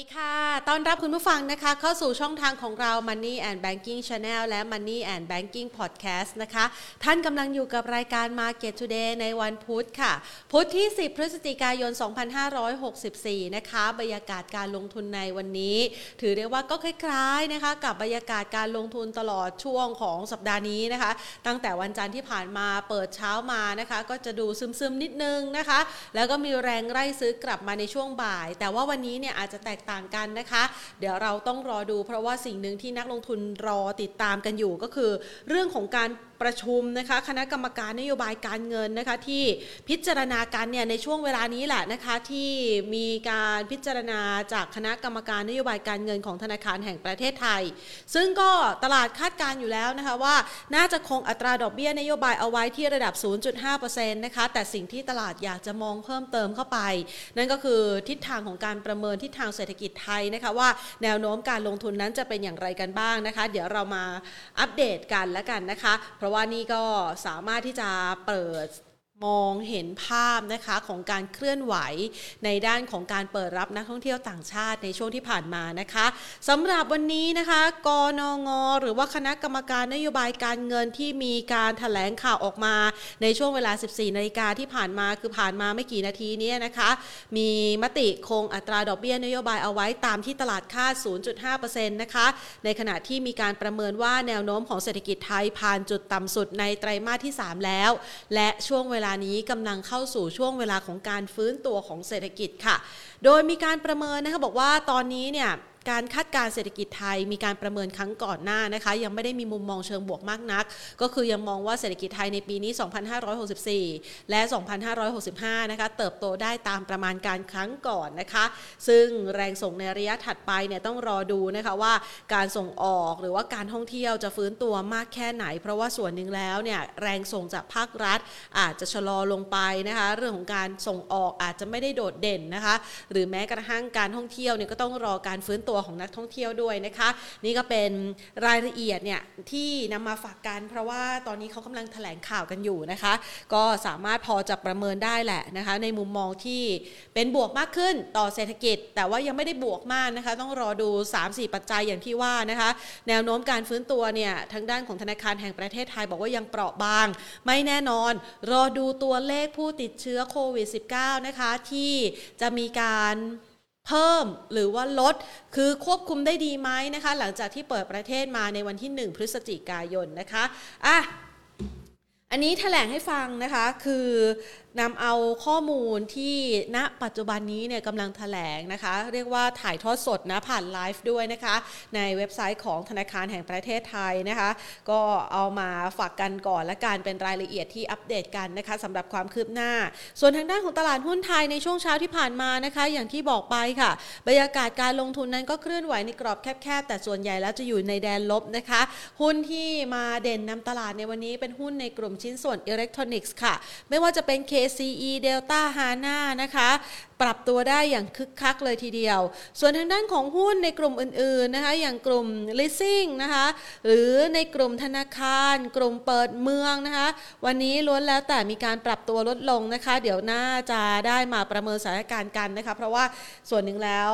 ีค่ะ ต้อนรับคุณผู้ฟังนะคะ เข้าสู่ช่องทางของเรา Money and Banking Channel และ Money and Banking Podcast นะคะ ท่านกำลังอยู่กับรายการ Market Today ในวันพุธค่ะ พุธที่ 10 พฤศจิกายน 2564 นะคะ บรรยากาศการลงทุนในวันนี้ ถือได้ว่าก็คล้ายๆนะคะ กับบรรยากาศการลงทุนตลอดช่วงของสัปดาห์นี้นะคะ ตั้งแต่วันจันทร์ที่ผ่านมาเปิดเช้ามานะคะ ก็จะดูซึมๆนิดนึงนะคะ แล้วก็มีแรงไล่ซื้อกลับมาในช่วงบ่าย แต่ว่าวันนี้เนี่ยอาจจะแตกต่างกันนะคะเดี๋ยวเราต้องรอดูเพราะว่าสิ่งหนึ่งที่นักลงทุนรอติดตามกันอยู่ก็คือ เรื่องของการ ประชุมนะคะ คณะกรรมการนโยบายการเงินนะคะ ที่พิจารณาการเนี่ยในช่วงเวลานี้แหละนะคะ ที่มีการพิจารณาจากคณะกรรมการนโยบายการเงินของธนาคารแห่งประเทศไทย ซึ่งก็ตลาดคาดการอยู่แล้วนะคะว่าน่าจะคงอัตราดอกเบี้ยนโยบายเอาไว้ที่ระดับ 0.5%นะคะ แต่สิ่งที่ตลาดอยากจะมองเพิ่มเติมเข้าไป นั่นก็คือทิศทางของการประเมินทิศทางเศรษฐกิจไทยนะคะว่าแนวโน้มการลงทุนนั้นจะเป็นอย่างไรกันบ้างนะคะ เดี๋ยวเรามาอัปเดตกันแล้วกันนะคะเพราะว่านี่ก็สามารถที่จะเปิด มองเห็นภาพนะคะของการเคลื่อนไหวในด้านของการเปิดรับนักท่องเที่ยวต่างชาติในช่วงที่ผ่านมานะคะสำหรับวันนี้นะคะกนงหรือว่าคณะกรรมการนโยบายการเงินที่มีการถแถลงข่าวออกมาในช่วงเวลา 14นาฬิกาที่ผ่านมาคือผ่านมาไม่กี่นาทีนี้นะคะมีมติคงอัตราดอกเบี้ยนโยบายเอาไว้ตามที่ตลาดคาด 0.5%นะคะในขณะที่มีการประเมินว่าแนวโน้มของเศรษฐกิจไทยผ่านจุดต่ำสุดในไตรมาสที่ 3 แล้ว และช่วงเวลานี้กำลังเข้าสู่ช่วงเวลาของการฟื้นตัวของเศรษฐกิจค่ะ โดยมีการประเมินนะคะบอกว่าตอนนี้เนี่ย การคาดการเศรษฐกิจไทยมีการประเมินครั้งก่อนหน้านะคะยังไม่ได้มีมุมมองเชิงบวกมากนัก ก็คือยังมองว่าเศรษฐกิจไทยในปีนี้ 2564 และ 2565 นะคะเติบโตได้ตามประมาณการครั้งก่อนนะคะ ซึ่งแรงส่งในระยะถัดไปเนี่ยต้องรอดูนะคะว่าการส่งออกหรือว่าการท่องเที่ยวจะฟื้นตัวมากแค่ไหน เพราะว่าส่วนหนึ่งแล้วเนี่ยแรงส่งจากภาครัฐอาจจะชะลอลงไปนะคะเรื่องของการส่งออกอาจจะไม่ได้โดดเด่นนะคะหรือแม้กระทั่งการท่องเที่ยวเนี่ยก็ต้องรอการฟื้นตัวัวของนักท่องเที่ยวด้วยนะคะ นี่ก็เป็นรายละเอียดเนี่ยที่นำมาฝากกันเพราะว่าตอนนี้เขากำลังแถลงข่าวกันอยู่นะคะ ก็สามารถพอจะประเมินได้แหละนะคะ ในมุมมองที่เป็นบวกมากขึ้นต่อเศรษฐกิจ แต่ว่ายังไม่ได้บวกมากนะคะ ต้องรอดู 3-4 ปัจจัยอย่างที่ว่านะคะ แนวโน้มการฟื้นตัวเนี่ยทางด้านของธนาคารแห่งประเทศไทยบอกว่ายังเปราะบาง ไม่แน่นอน รอดูตัวเลขผู้ติดเชื้อโควิด -19 นะคะที่จะมีการ เพิ่มหรือว่าลด คือควบคุมได้ดีไหมนะคะ หลังจากที่เปิดประเทศมาในวันที่ 1 พฤศจิกายนนะคะอะอันนี้แถลงให้ฟังนะคะ คือนำเอาข้อมูลที่ณปัจจุบันนี้เนี่ยกำลังแถลงนะคะ เรียกว่าถ่ายทอดสดนะผ่านไลฟ์ด้วยนะคะ ในเว็บไซต์ของธนาคารแห่งประเทศไทยนะคะ ก็เอามาฝากกันก่อนและการเป็นรายละเอียดที่อัปเดตกันนะคะสำหรับความคืบหน้า ส่วนทางด้านของตลาดหุ้นไทยในช่วงเช้าที่ผ่านมานะคะ อย่างที่บอกไปค่ะบรรยากาศการลงทุนนั้นก็เคลื่อนไหวในกรอบแคบๆแต่ส่วนใหญ่แล้วจะอยู่ในแดนลบนะคะ หุ้นที่มาเด่นนำตลาดในวันนี้เป็นหุ้นในกลุ่มชิ้นส่วนอิเล็กทรอนิกส์ค่ะ ไม่ว่าจะเป็น KCE Delta HANA นะคะปรับตัวได้อย่างคึกคักเลยทีเดียว ส่วนทางด้านของหุ้นในกลุ่มอื่นๆนะคะอย่างกลุ่ม leasing นะคะหรือในกลุ่มธนาคาร กลุ่มเปิดเมืองนะคะวันนี้ล้วนแล้วแต่มีการปรับตัวลดลงนะคะ เดี๋ยวน่าจะได้มาประเมินสถานการณ์กันนะคะ เพราะว่าส่วนหนึ่งแล้ว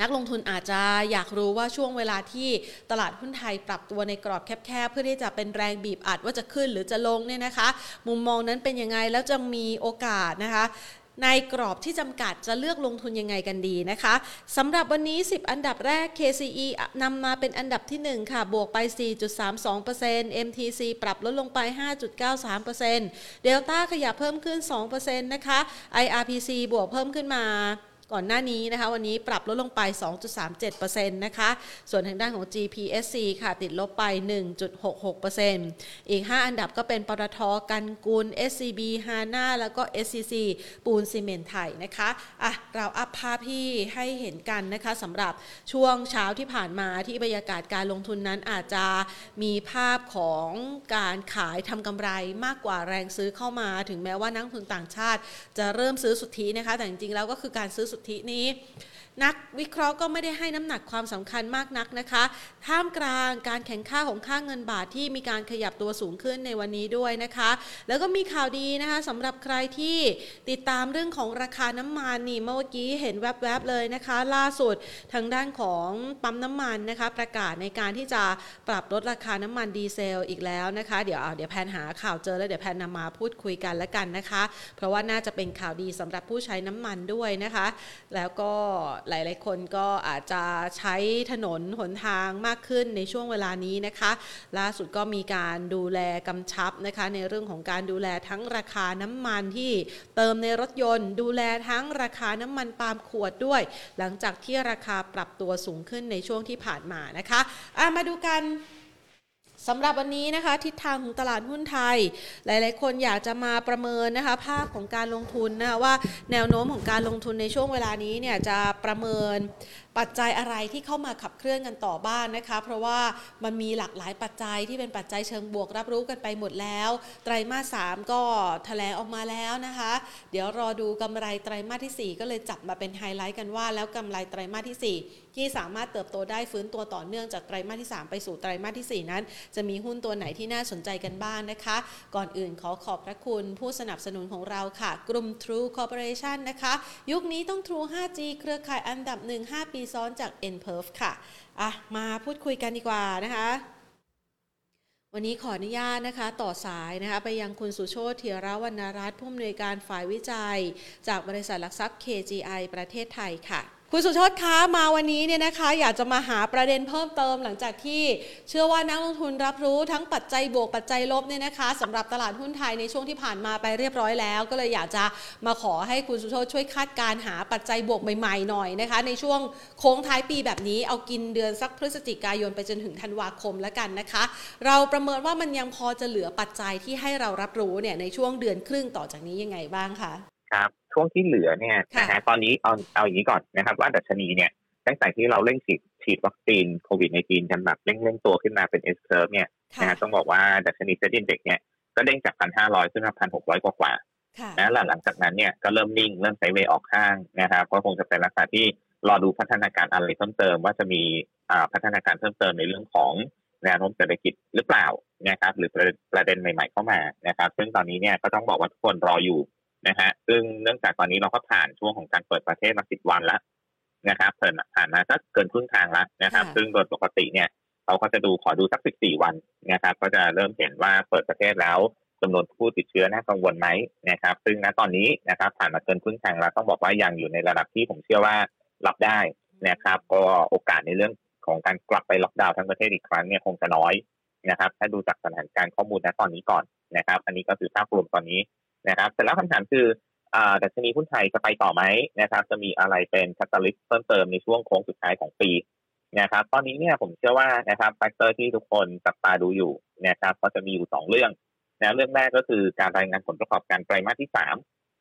นักลงทุนอาจจะอยากรู้ว่าช่วงเวลาที่ตลาดหุ้นไทยปรับตัวในกรอบแคบๆ เพื่อที่จะเป็นแรงบีบอัดว่าจะขึ้นหรือจะลงเนี่ยนะคะ มุมมองนั้นเป็นยังไงแล้วจะมีโอกาสนะคะในกรอบที่จำกัดจะเลือกลงทุนยังไงกันดีนะคะสำหรับวันนี้ 10 อันดับแรก KCE นำมาเป็นอันดับที่ 1 ค่ะ บวกไป 4.32% MTC ปรับลดลงไป 5.93% Delta ขยับเพิ่มขึ้น 2%นะคะ IRPC บวกเพิ่มขึ้นมา ก่อนหน้านี้นะคะวันนี้ปรับลดลงไป 2.37%นะคะส่วนทางด้านของ GPSC ค่ะติดลบไป 1.66%อีก 5 อันดับก็เป็นปตทกันกุล SCB HANA แล้วก็ SCC ปูนซีเมนต์ไทยนะคะอะเราอัพภาพที่ให้เห็นกันนะคะสำหรับช่วงเช้าที่ผ่านมาที่บรรยากาศการลงทุนนั้นอาจจะมีภาพของการขายทำกำไรมากกว่าแรงซื้อเข้ามา ถึงแม้ว่านักทุนต่างชาติ จะเริ่มซื้อสุทธินะคะ แต่จริงๆแล้วก็คือการซื้อสุทธินี้ นักวิเคราะห์ก็ไม่ได้ให้น้ำหนักความสำคัญมากนักนะคะ ท่ามกลางการแข่งข้าของค่าเงินบาทที่มีการขยับตัวสูงขึ้นในวันนี้ด้วยนะคะ แล้วก็มีข่าวดีนะคะสำหรับใครที่ติดตามเรื่องของราคาน้ำมันนี่เมื่อกี้เห็นแวบๆเลยนะคะ ล่าสุดทางด้านของปั๊มน้ำมันนะคะ ประกาศในการที่จะปรับลดราคาน้ำมันดีเซลอีกแล้วนะคะ เดี๋ยวเดี๋ยวแพนหาข่าวเจอแล้วเดี๋ยวแพนนำมาพูดคุยกันแล้วกันนะคะ เพราะว่าน่าจะเป็นข่าวดีสำหรับผู้ใช้น้ำมันด้วยนะคะ แล้วก็หลาย ๆ คนก็อาจจะใช้ถนนหนทางมากขึ้นในช่วงเวลานี้นะคะ ล่าสุดก็มีการดูแลกำชับนะคะ ในเรื่องของการดูแลทั้งราคาน้ำมันที่เติมในรถยนต์ ดูแลทั้งราคาน้ำมันปาล์มขวดด้วย หลังจากที่ราคาปรับตัวสูงขึ้นในช่วงที่ผ่านมานะคะะมาดูกัน สำหรับวันนี้นะคะทิศทางของตลาดหุ้นไทย หลาย ๆ คนอยากจะมาประเมินนะคะภาพของการลงทุนนะคะว่าแนวโน้มของการลงทุนในช่วงเวลานี้เนี่ยจะประเมิน ปัจจัยอะไรที่เข้ามาขับเคลื่อนกันต่อบ้านนะคะ เพราะว่ามันมีหลากหลายปัจจัยที่เป็นปัจจัยเชิงบวกรับรู้กันไปหมดแล้ว ไตรมาสสามก็แถลงออกมาแล้วนะคะ เดี๋ยวรอดูกำไรไตรมาสที่ 4 ก็เลยจับมาเป็นไฮไลท์กันว่าแล้วกำไรไตรมาสที่ 4 ที่สามารถเติบโตได้ฟื้นตัวต่อเนื่องจากไตรมาสที่ 3 ไปสู่ไตรมาสที่ 4 นั้น จะมีหุ้นตัวไหนที่น่าสนใจกันบ้างนนะคะ ก่อนอื่นขอขอบพระคุณผู้สนับสนุนของเราค่ะ กลุ่ม True Corporation นะคะ ยุคนี้ต้อง True 5G เครือข่ายอันดับ 1 5 ปีซ้อนจาก n p e r f ค่ะอะ มาพูดคุยกันดีกว่านะคะ วันนี้ขออนุญาตนะคะ ต่อสายนะคะ ไปยังคุณสุโชติเทียรวรรณรัตน์ผู้อำนวยการฝ่ายวิจัย จากบริษัทหลักทรัพย์ KGI ประเทศไทยค่ะ คุณสุชดคะมาวันนี้เนี่ยนะคะ อยากจะมาหาประเด็นเพิ่มเติมหลังจากที่ เชื่อว่านักลงทุนรับรู้ทั้งปัจจัยบวกปัจจัยลบเนี่ยนะคะสำหรับตลาดหุ้นไทยในช่วงที่ผ่านมาไปเรียบร้อยแล้ว ก็เลยอยากจะมาขอให้คุณสุชดช่วยคาดการณ์หาปัจจัยบวกใหม่ๆหน่อยนะคะ ในช่วงโค้งท้ายปีแบบนี้เอากินเดือนสักพฤศจิกายนไปจนถึงธันวาคมแล้วกันนะคะ เราประเมินว่ามันยังพอจะเหลือปัจจัยที่ให้เรารับรู้เนี่ยในช่วงเดือนครึ่งต่อจากนี้ยังไงบ้างคะครับ ช่วงที่เหลือเนี่ยนะฮะตอนนี้เอาเอาอย่างนี้ก่อนนะครับว่าดัชนีเนี่ยตั้งแต่ที่เราเร่งฉีดฉีดวัคซีนโควิดในจีนกันแบบเร่งเร่งตัวขึ้นมาเป็น S-curve เนี่ยนะฮะต้องบอกว่าดัชนีเซ็นดินเด็กเนี่ยก็เด้งจากพันห้าร้อยขึ้นมาพันหกร้อยกว่าๆนะหลังจากนั้นเนี่ยก็เริ่มนิ่งเริ่มไซเวย์ออกข้างนะครับก็คงจะเป็นลักษณะที่รอดูพัฒนาการอะไรเพิ่มเติม ว่าจะมีพัฒนาการเพิ่มเติมในเรื่องของแนวโน้มเศรษฐกิจหรือเปล่านะครับ หรือประเด็นใหม่ ๆเข้ามานะครับ ซึ่งตอนนี้เนี่ยก็ต้องบอกว่าทุกคนรออยู่ นะฮะซึ่งเนื่องจากตอนนี้เราก็ผ่านช่วงของการเปิดประเทศมาสิบวันแล้วนะครับเพิ่นผ่านมาก็เกินครึ่งทางแล้วนะครับ ซึ่งโดยปกติเนี่ยเขาก็จะดูขอดูสักสิบสี่วันนะครับ ก็จะเริ่มเห็นว่าเปิดประเทศแล้วจำนวนผู้ติดเชื้อน่ากังวลไหมนะครับ ซึ่งณตอนนี้นะครับ ผ่านมาเกินครึ่งทางแล้วต้องบอกว่ายังอยู่ในระดับที่ผมเชื่อว่ารับได้นะครับ ก็โอกาสในเรื่องของการกลับไปล็อกดาวน์ทั้งประเทศอีกครั้งเนี่ยคงจะน้อยนะครับ ถ้าดูจากสถานการณ์ข้อมูลณตอนนี้ก่อนนะครับ อันนี้ก็คือภาพรวมตอนนี้ นะครับเสร็จแล้วคำถามคือดัชนีหุ้นไทยจะไปต่อไหมนะครับ จะมีอะไรเป็นคัตลิสต์เพิ่มเติมในช่วงโค้งสุดท้ายของปีนะครับ ตอนนี้เนี่ยผมเชื่อว่านะครับ factor ที่ทุกคนจับตาดูอยู่นะครับก็จะมีอยู่สองเรื่องนะเรื่องแรกก็คือการรายงานผลประกอบการไตรมาสที่สาม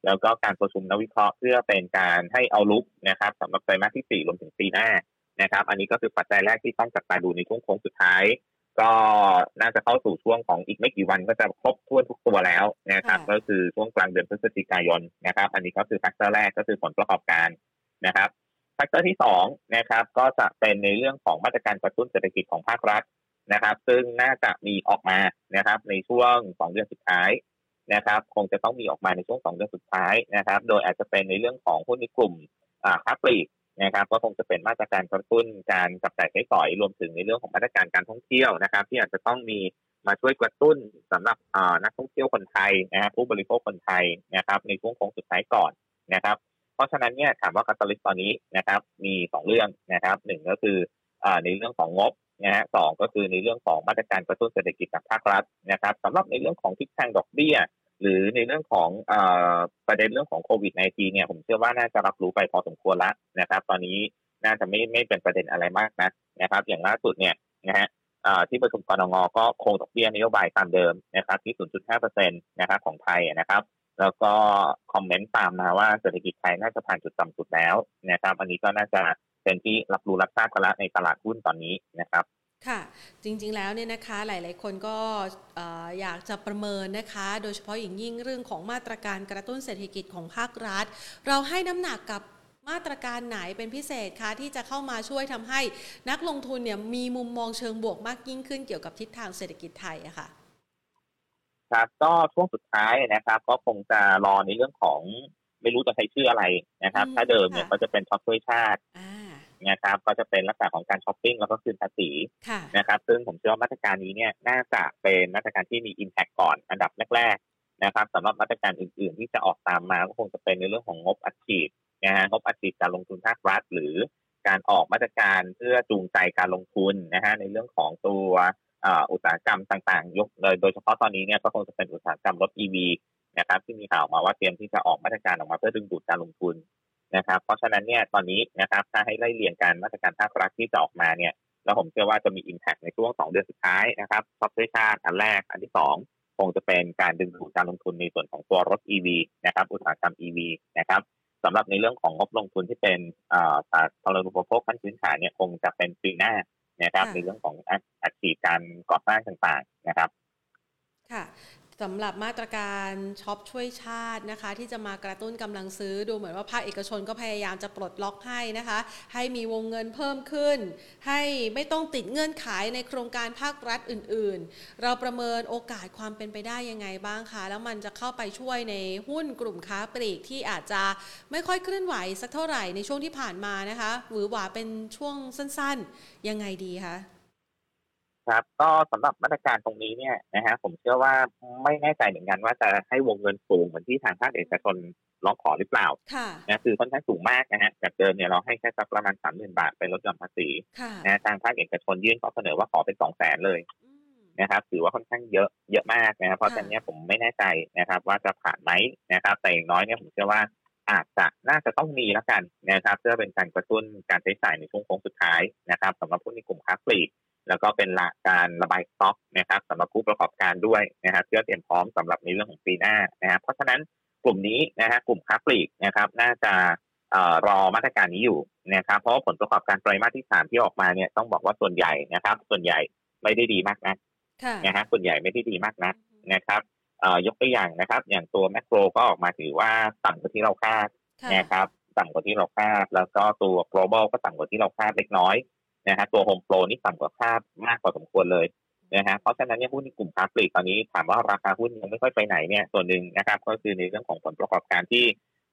แล้วก็การประชุมนักวิเคราะห์เพื่อเป็นการให้ outlook นะครับสำหรับไตรมาสที่สี่รวมถึงปีหน้านะครับ อันนี้ก็คือปัจจัยแรกที่ต้องจับตาดูในช่วงโค้งสุดท้าย ก็น่าจะเข้าสู่ช่วงของอีกไม่กี่วันก็จะครบถ้วนทุกตัวแล้วนะครับ ก็คือช่วงกลางเดือนพฤศจิกายนนะครับ อันนี้ก็คือ factor แรกก็คือผลประกอบการนะครับ factor ที่สองนะครับก็จะเป็นในเรื่องของมาตรการกระตุ้นเศรษฐกิจของภาครัฐนะครับ ซึ่งน่าจะมีออกมานะครับ ในช่วงสองเดือนสุดท้ายนะครับ คงจะต้องมีออกมาในช่วงสองเดือนสุดท้ายนะครับ โดยอาจจะเป็นในเรื่องของหุ้นในกลุ่มค้าปลีก นะครับก็คงจะเป็นมาตรการกระตุ้นการจับจ่ายใช้สอยรวมถึงในเรื่องของมาตรการการท่องเที่ยวนะครับ ที่อาจจะต้องมีมาช่วยกระตุ้นสำหรับนักท่องเที่ยวคนไทยนะครับผู้บริโภคคนไทยนะครับ ในช่วงโค้งสุดท้ายก่อนนะครับ เพราะฉะนั้นเนี่ยถามว่าคาตาลิสตอนนี้นะครับ มีสองเรื่องนะครับหนึ่งก็คือในเรื่องของงบนะฮะสองก็คือในเรื่องของมาตรการกระตุ้นเศรษฐกิจจากภาครัฐนะครับสำหรับในเรื่องของทิศทางดอกเบี้ย หรือในเรื่องของอประเด็นเรื่องของโควิด -19 เนี่ยผมเชื่อว่าน่าจะรับรู้ไปพอสมควรแล้วนะครับ ตอนนี้น่าจะไม่ไม่เป็นประเด็นอะไรมากนะนะครับ อย่างล่าสุดเนี่ยนะฮะที่ประชุมกรงงก็คงดอกเบี้ยนโยบายตามเดิมนะครับที่ 0.5%นะครับของไทยนะครับ แล้วก็คอมเมนต์ตามมาว่าเศรษฐกิจไทยน่าจะผ่านจุดต่ำสุดแล้วนะครับ อันนี้ก็น่าจะเป็นที่รับรู้รับทราบกันแล้วในตลาดหุ้นตอนนี้นะครับ ค่ะ จริงๆแล้วเนี่ยนะคะหลายๆ คนก็อยากจะประเมินนะคะ โดยเฉพาะอย่างยิ่งเรื่องของมาตรการกระตุ้นเศรษฐกิจของภาครัฐ เราให้น้ำหนักกับมาตรการไหนเป็นพิเศษคะที่จะเข้ามาช่วยทำให้นักลงทุนเนี่ยมีมุมมองเชิงบวกมากยิ่งขึ้นเกี่ยวกับทิศทางเศรษฐกิจไทยอะค่ะครับก็ช่วงสุดท้ายนะครับ ก็คงจะรอในเรื่องของไม่รู้จะใช้ชื่ออะไรนะครับ ถ้าเดิมเนี่ยก็จะเป็นช็อปช่วยชาติ นะครับก็จะเป็นลักษณะของการช้อปปิ้งแล้วก็คืนภาษีนะครับ ซึ่งผมเชื่อว่ามาตรการนี้เนี่ยน่าจะเป็นมาตรการที่มี impact ก่อนอันดับแรกๆนะครับสำหรับมาตรการอื่น ๆ ที่จะออกตามมาก็คงจะเป็นในเรื่องของงบอัดฉีดนะฮะงบอัดฉีดการลงทุนภาครัฐ หรือการออกมาตรการเพื่อจูงใจการลงทุนนะฮะในเรื่องของตัวอุตสาหกรรมต่างๆ ยกเลยโดยเฉพาะตอนนี้เนี่ยก็คงจะเป็นอุตสาหกรรมรถ EV นะครับที่มีข่าวมาว่าเตรียมที่จะออกมาตรการออกมาเพื่อดึงดูดการลงทุน นะครับ เพราะฉะนั้นเนี่ยตอนนี้นะครับถ้าให้ไล่เรียงการมาตรการภาครัฐที่จะออกมาเนี่ยแล้วผมเชื่อว่าจะมีอิมแพคในช่วงสองเดือนสุดท้ายนะครับซับเซชาติอันแรกอันที่สองคงจะเป็นการดึงดูดการลงทุนในส่วนของตัวรถ EV นะครับอุตสาหกรรม EV นะครับสำหรับในเรื่องของงบลงทุนที่เป็นสาธารณูปโภคขั้นพื้นฐานเนี่ยคงจะเป็นปีหน้านะครับในเรื่องของอัตราการก่อสร้างต่างๆนะครับค่ะ สำหรับมาตรการช็อปช่วยชาตินะคะ ที่จะมากระตุ้นกำลังซื้อดูเหมือนว่าภาคเอกชนก็พยายามจะปลดล็อกให้นะคะ ให้มีวงเงินเพิ่มขึ้น ให้ไม่ต้องติดเงื่อนไขในโครงการภาครัฐอื่น ๆ เราประเมินโอกาสความเป็นไปได้ยังไงบ้างคะแล้วมันจะเข้าไปช่วยในหุ้นกลุ่มค้าปลีกที่อาจจะไม่ค่อยเคลื่อนไหวสักเท่าไหร่ในช่วงที่ผ่านมานะคะหรือว่าเป็นช่วงสั้นๆยังไงดีคะ ครับ ก็สำหรับมาตรการตรงนี้เนี่ยนะฮะผมเชื่อว่าไม่แน่ใจเหมือนกันว่าจะให้วงเงินสูงเหมือนที่ทางภาคเอกชนร้องขอหรือเปล่านะคือค่อนข้างสูงมากนะฮะจากเดิมเนี่ยเราให้แค่สักประมาณสามหมื่นบาทไปลดหย่อนภาษีนะทางภาคเอกชนยื่นข้อเสนอว่าขอเป็นสองแสนเลยนะครับถือว่าค่อนข้างเยอะเยอะมากนะครับเพราะฉะนั้นเนี่ยผมไม่แน่ใจนะครับ ว่าจะผ่านไหมนะครับแต่อย่างน้อยเนี่ยผมเชื่อว่าอาจจะน่าจะต้องมีแล้วกันนะครับ เพื่อเป็นการกระตุ้นการใช้จ่ายในช่วงโค้งสุดท้ายนะครับสำหรับผู้ในกลุ่มค้าปลีก แล้วก็เป็นละการระบายสต็อกนะครับสำหรับผู้ประกอบการด้วยนะครับเพื่อเตรียมพร้อมสำหรับในเรื่องของปีหน้านะครับเพราะฉะนั้นกลุ่มนี้นะฮะกลุ่มค้าปลีกนะครับ น่าจะรอมาตรการนี้อยู่นะครับ เพราะผลประกอบการไตรมาสที่สามที่ออกมาเนี่ยต้องบอกว่าส่วนใหญ่นะครับ ส่วนใหญ่ไม่ได้ดีมากนะนะฮะส่วนใหญ่ไม่ได้ดีมากนะนะครับยกตัวอย่างนะครับ อย่างตัวแมคโครก็ออกมาถือว่าต่ำกว่าที่เราคาดนะครับต่ำกว่าที่เราคาด แล้วก็ตัว global ก็ต่ำกว่าที่เราคาดเล็กน้อย นะฮะตัวโฮมโปรนี่ต่ำกว่าคาดมากกว่าสมควรเลยนะฮะเพราะฉะนั้นเนี่ยหุ้นในกลุ่มค้าปลีกตอนนี้ถามว่าราคาหุ้นยังไม่ค่อยไปไหนเนี่ยส่วนหนึ่งนะครับก็คือในเรื่องของผลประกอบการที่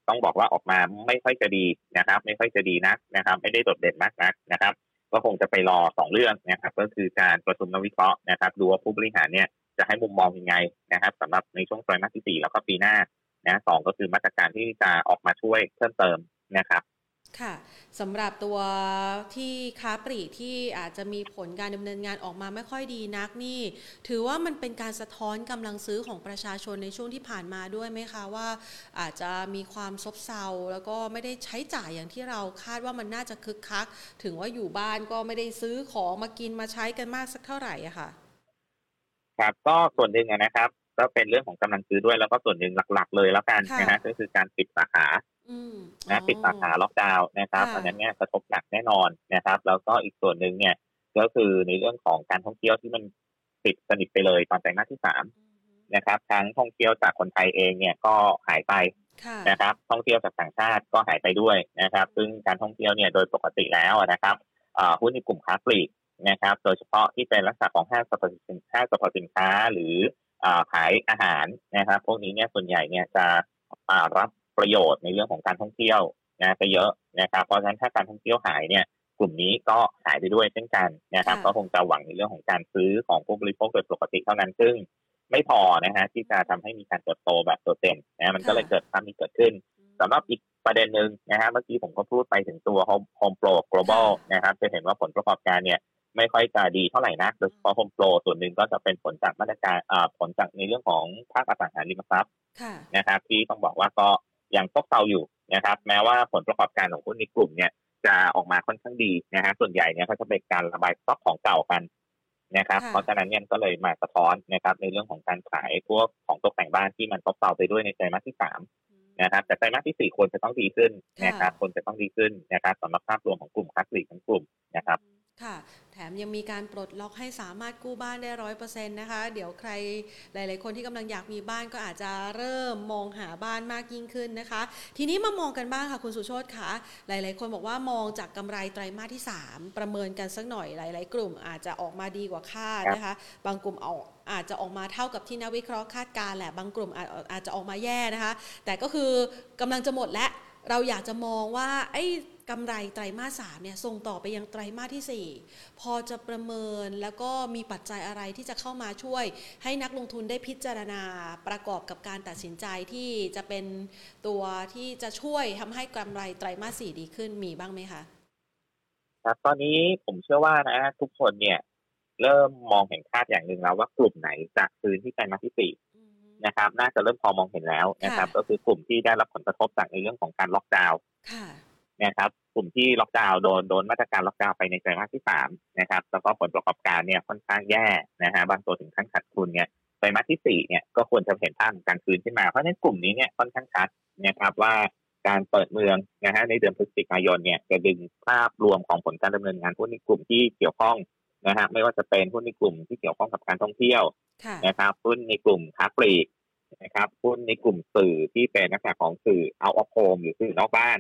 ต้องบอกว่าออกมาไม่ค่อยจะดีนะครับ ไม่ค่อยจะดีนักนะครับ ไม่ได้โดดเด่นมากนักนะครับ ก็คงจะไปรอสองเรื่องนะครับก็คือการประชุมนักวิเคราะห์นะครับดูว่าผู้บริหารเนี่ยจะให้มุมมองยังไงนะครับสำหรับในช่วงไตรมาสที่สี่แล้วก็ปีหน้านะสองก็คือมาตรการที่จะออกมาช่วยเพิ่มเติมนะครับ ค่ะสำหรับตัวที่ค้าปลีกที่อาจจะมีผลการดำเนินงานออกมาไม่ค่อยดีนักนี่ ถือว่ามันเป็นการสะท้อนกำลังซื้อของประชาชนในช่วงที่ผ่านมาด้วยไหมคะว่า อาจจะมีความซบเซาแล้วก็ไม่ได้ใช้จ่ายอย่างที่เราคาดว่ามันน่าจะคึกคัก ถึงว่าอยู่บ้านก็ไม่ได้ซื้อของมากินมาใช้กันมากสักเท่าไหร่อะค่ะ ครับก็ส่วนหนึ่งนะครับ ก็เป็นเรื่องของกำลังซื้อด้วยแล้วก็ส่วนหนึ่งหลัก ๆ เลยแล้วกันนะฮะก็คือการปิดสาขา นะปิดสาขาล็อกดาวน์นะครับอันนั้นเนี่ยกระทบหนักแน่นอนนะครับ แล้วก็อีกส่วนหนึ่งเนี่ยก็คือในเรื่องของการท่องเที่ยวที่มันปิดสนิทไปเลยตอนแต่งหน้าที่สามนะครับทั้งท่องเที่ยวจากคนไทยเองเนี่ยก็หายไปนะครับ ท่องเที่ยวจากต่างชาติก็หายไปด้วยนะครับ ซึ่งการท่องเที่ยวเนี่ยโดยปกติแล้วนะครับหุ้นในกลุ่มค้าปลีกนะครับ โดยเฉพาะที่เป็นลักษณะของห้างสรรพสินค้าสรรพสินค้าหรือขายอาหารนะครับ พวกนี้เนี่ยส่วนใหญ่เนี่ยจะรับ ประโยชน์ในเรื่องของการท่องเที่ยวนะไปเยอะนะครับ เพราะฉะนั้นถ้าการท่องเที่ยวหายเนี่ยกลุ่มนี้ก็หายไปด้วยเช่นกันนะครับ ก็คงจะหวังในเรื่องของการซื้อของผู้บริโภคโดยปกติเท่านั้นซึ่งไม่พอนะฮะที่จะทำให้มีการเติบโตแบบโดดเด่นนะมันก็เลยเกิดภาพนี้เกิดขึ้นสำหรับอีกประเด็นหนึ่งนะฮะเมื่อกี้ผมก็พูดไปถึงตัว Home Home Pro Global นะครับจะเห็นว่าผลประกอบการเนี่ยไม่ค่อยจะดีเท่าไหร่นักโดยเฉพาะ Home Pro ส่วนหนึ่งก็จะเป็นผลจากมาตรการผลจากในเรื่องของภาคอสังหาริมทรัพย์นะครับที่ต้องบอกว่าก็ ยังตกเซาอยู่นะครับ แม้ว่าผลประกอบการของหุ้นในกลุ่มเนี่ยจะออกมาค่อนข้างดีนะฮะส่วนใหญ่เนี่ยเขาจะเป็นการระบายสต็อกของเก่ากันนะครับ เพราะฉะนั้นเนี่ยก็เลยมาสะท้อนนะครับ ในเรื่องของการขายพวกของตกแต่งบ้านที่มันตกเซาไปด้วยในไตรมาสที่สามนะครับ แต่ไตรมาสที่สี่ควรจะต้องดีขึ้นนะครับควรจะต้องดีขึ้นนะครับสำหรับภาพรวมของกลุ่มคัสซีทั้งกลุ่มนะครับ ค่ะ แถมยังมีการปลดล็อกให้สามารถกู้บ้านได้ร้อยเปอร์เซ็นต์นะคะ เดี๋ยวใครหลาย ๆ คนที่กำลังอยากมีบ้านก็อาจจะเริ่มมองหาบ้านมากยิ่งขึ้นนะคะ ทีนี้มามองกันบ้างค่ะคุณสุโชตคะหลาย ๆ คนบอกว่ามองจากกำไรไตรมาสที่ 3 ประเมินกันสักหน่อยหลาย ๆ กลุ่มอาจจะออกมาดีกว่าคาดนะคะ บางกลุ่มเอาอาจจะออกมาเท่ากับที่นักวิเคราะห์คาดการแหละบางกลุ่มอาจอาจจะออกมาแย่นะคะ แต่ก็คือกำลังจะหมดแล้วเราอยากจะมองว่าไอ้ กำไรไตรมาสสามเนี่ยส่งต่อไปยังไตรมาสที่ 4 พอจะประเมินแล้วก็มีปัจจัยอะไรที่จะเข้ามาช่วย ให้นักลงทุนได้พิจารณาประกอบกับการตัดสินใจที่จะเป็นตัวที่จะช่วยทำให้กำไรไตรมาสสี่ดีขึ้นมีบ้างไหมคะครับตอนนี้ผมเชื่อว่านะทุกคนเนี่ย เริ่มมองเห็นคาดอย่างหนึ่งแล้วว่ากลุ่มไหนจะคืนที่ไตรมาสที่สี่นะครับ น่าจะเริ่มพอมองเห็นแล้วนะครับ ก็คือกลุ่มที่ได้รับผลกระทบจากในเรื่องของการล็อกดาวน์ นะครับกลุ่มที่ล็อกดาวน์โดนโดนมาตรการล็อกดาวน์ไปในไตรมาสที่สามนะครับแล้วก็ผลประกอบการเนี่ยค่อนข้างแย่นะฮะบางตัวถึงขั้นขาดทุนเนี่ยไตรมาสที่สี่เนี่ยก็ควรจะเห็นภาพการคืนขึ้นมาเพราะฉะนั้นกลุ่มนี้เนี่ยค่อนข้างชัดนะครับว่าการเปิดเมืองนะฮะในเดือนพฤศจิกายนเนี่ยจะดึงภาพรวมของผลการดำเนินงานหุ้นในกลุ่มที่เกี่ยวข้องนะฮะไม่ว่าจะเป็นหุ้นในกลุ่มที่เกี่ยวข้องกับการท่องเที่ยวนะครับหุ้นในกลุ่มค้าปลีกนะครับหุ้นในกลุ่มสื่อที่เป็นนักษาของสื่อเอาออฟโฮมหรือสื่อนอกบ้าน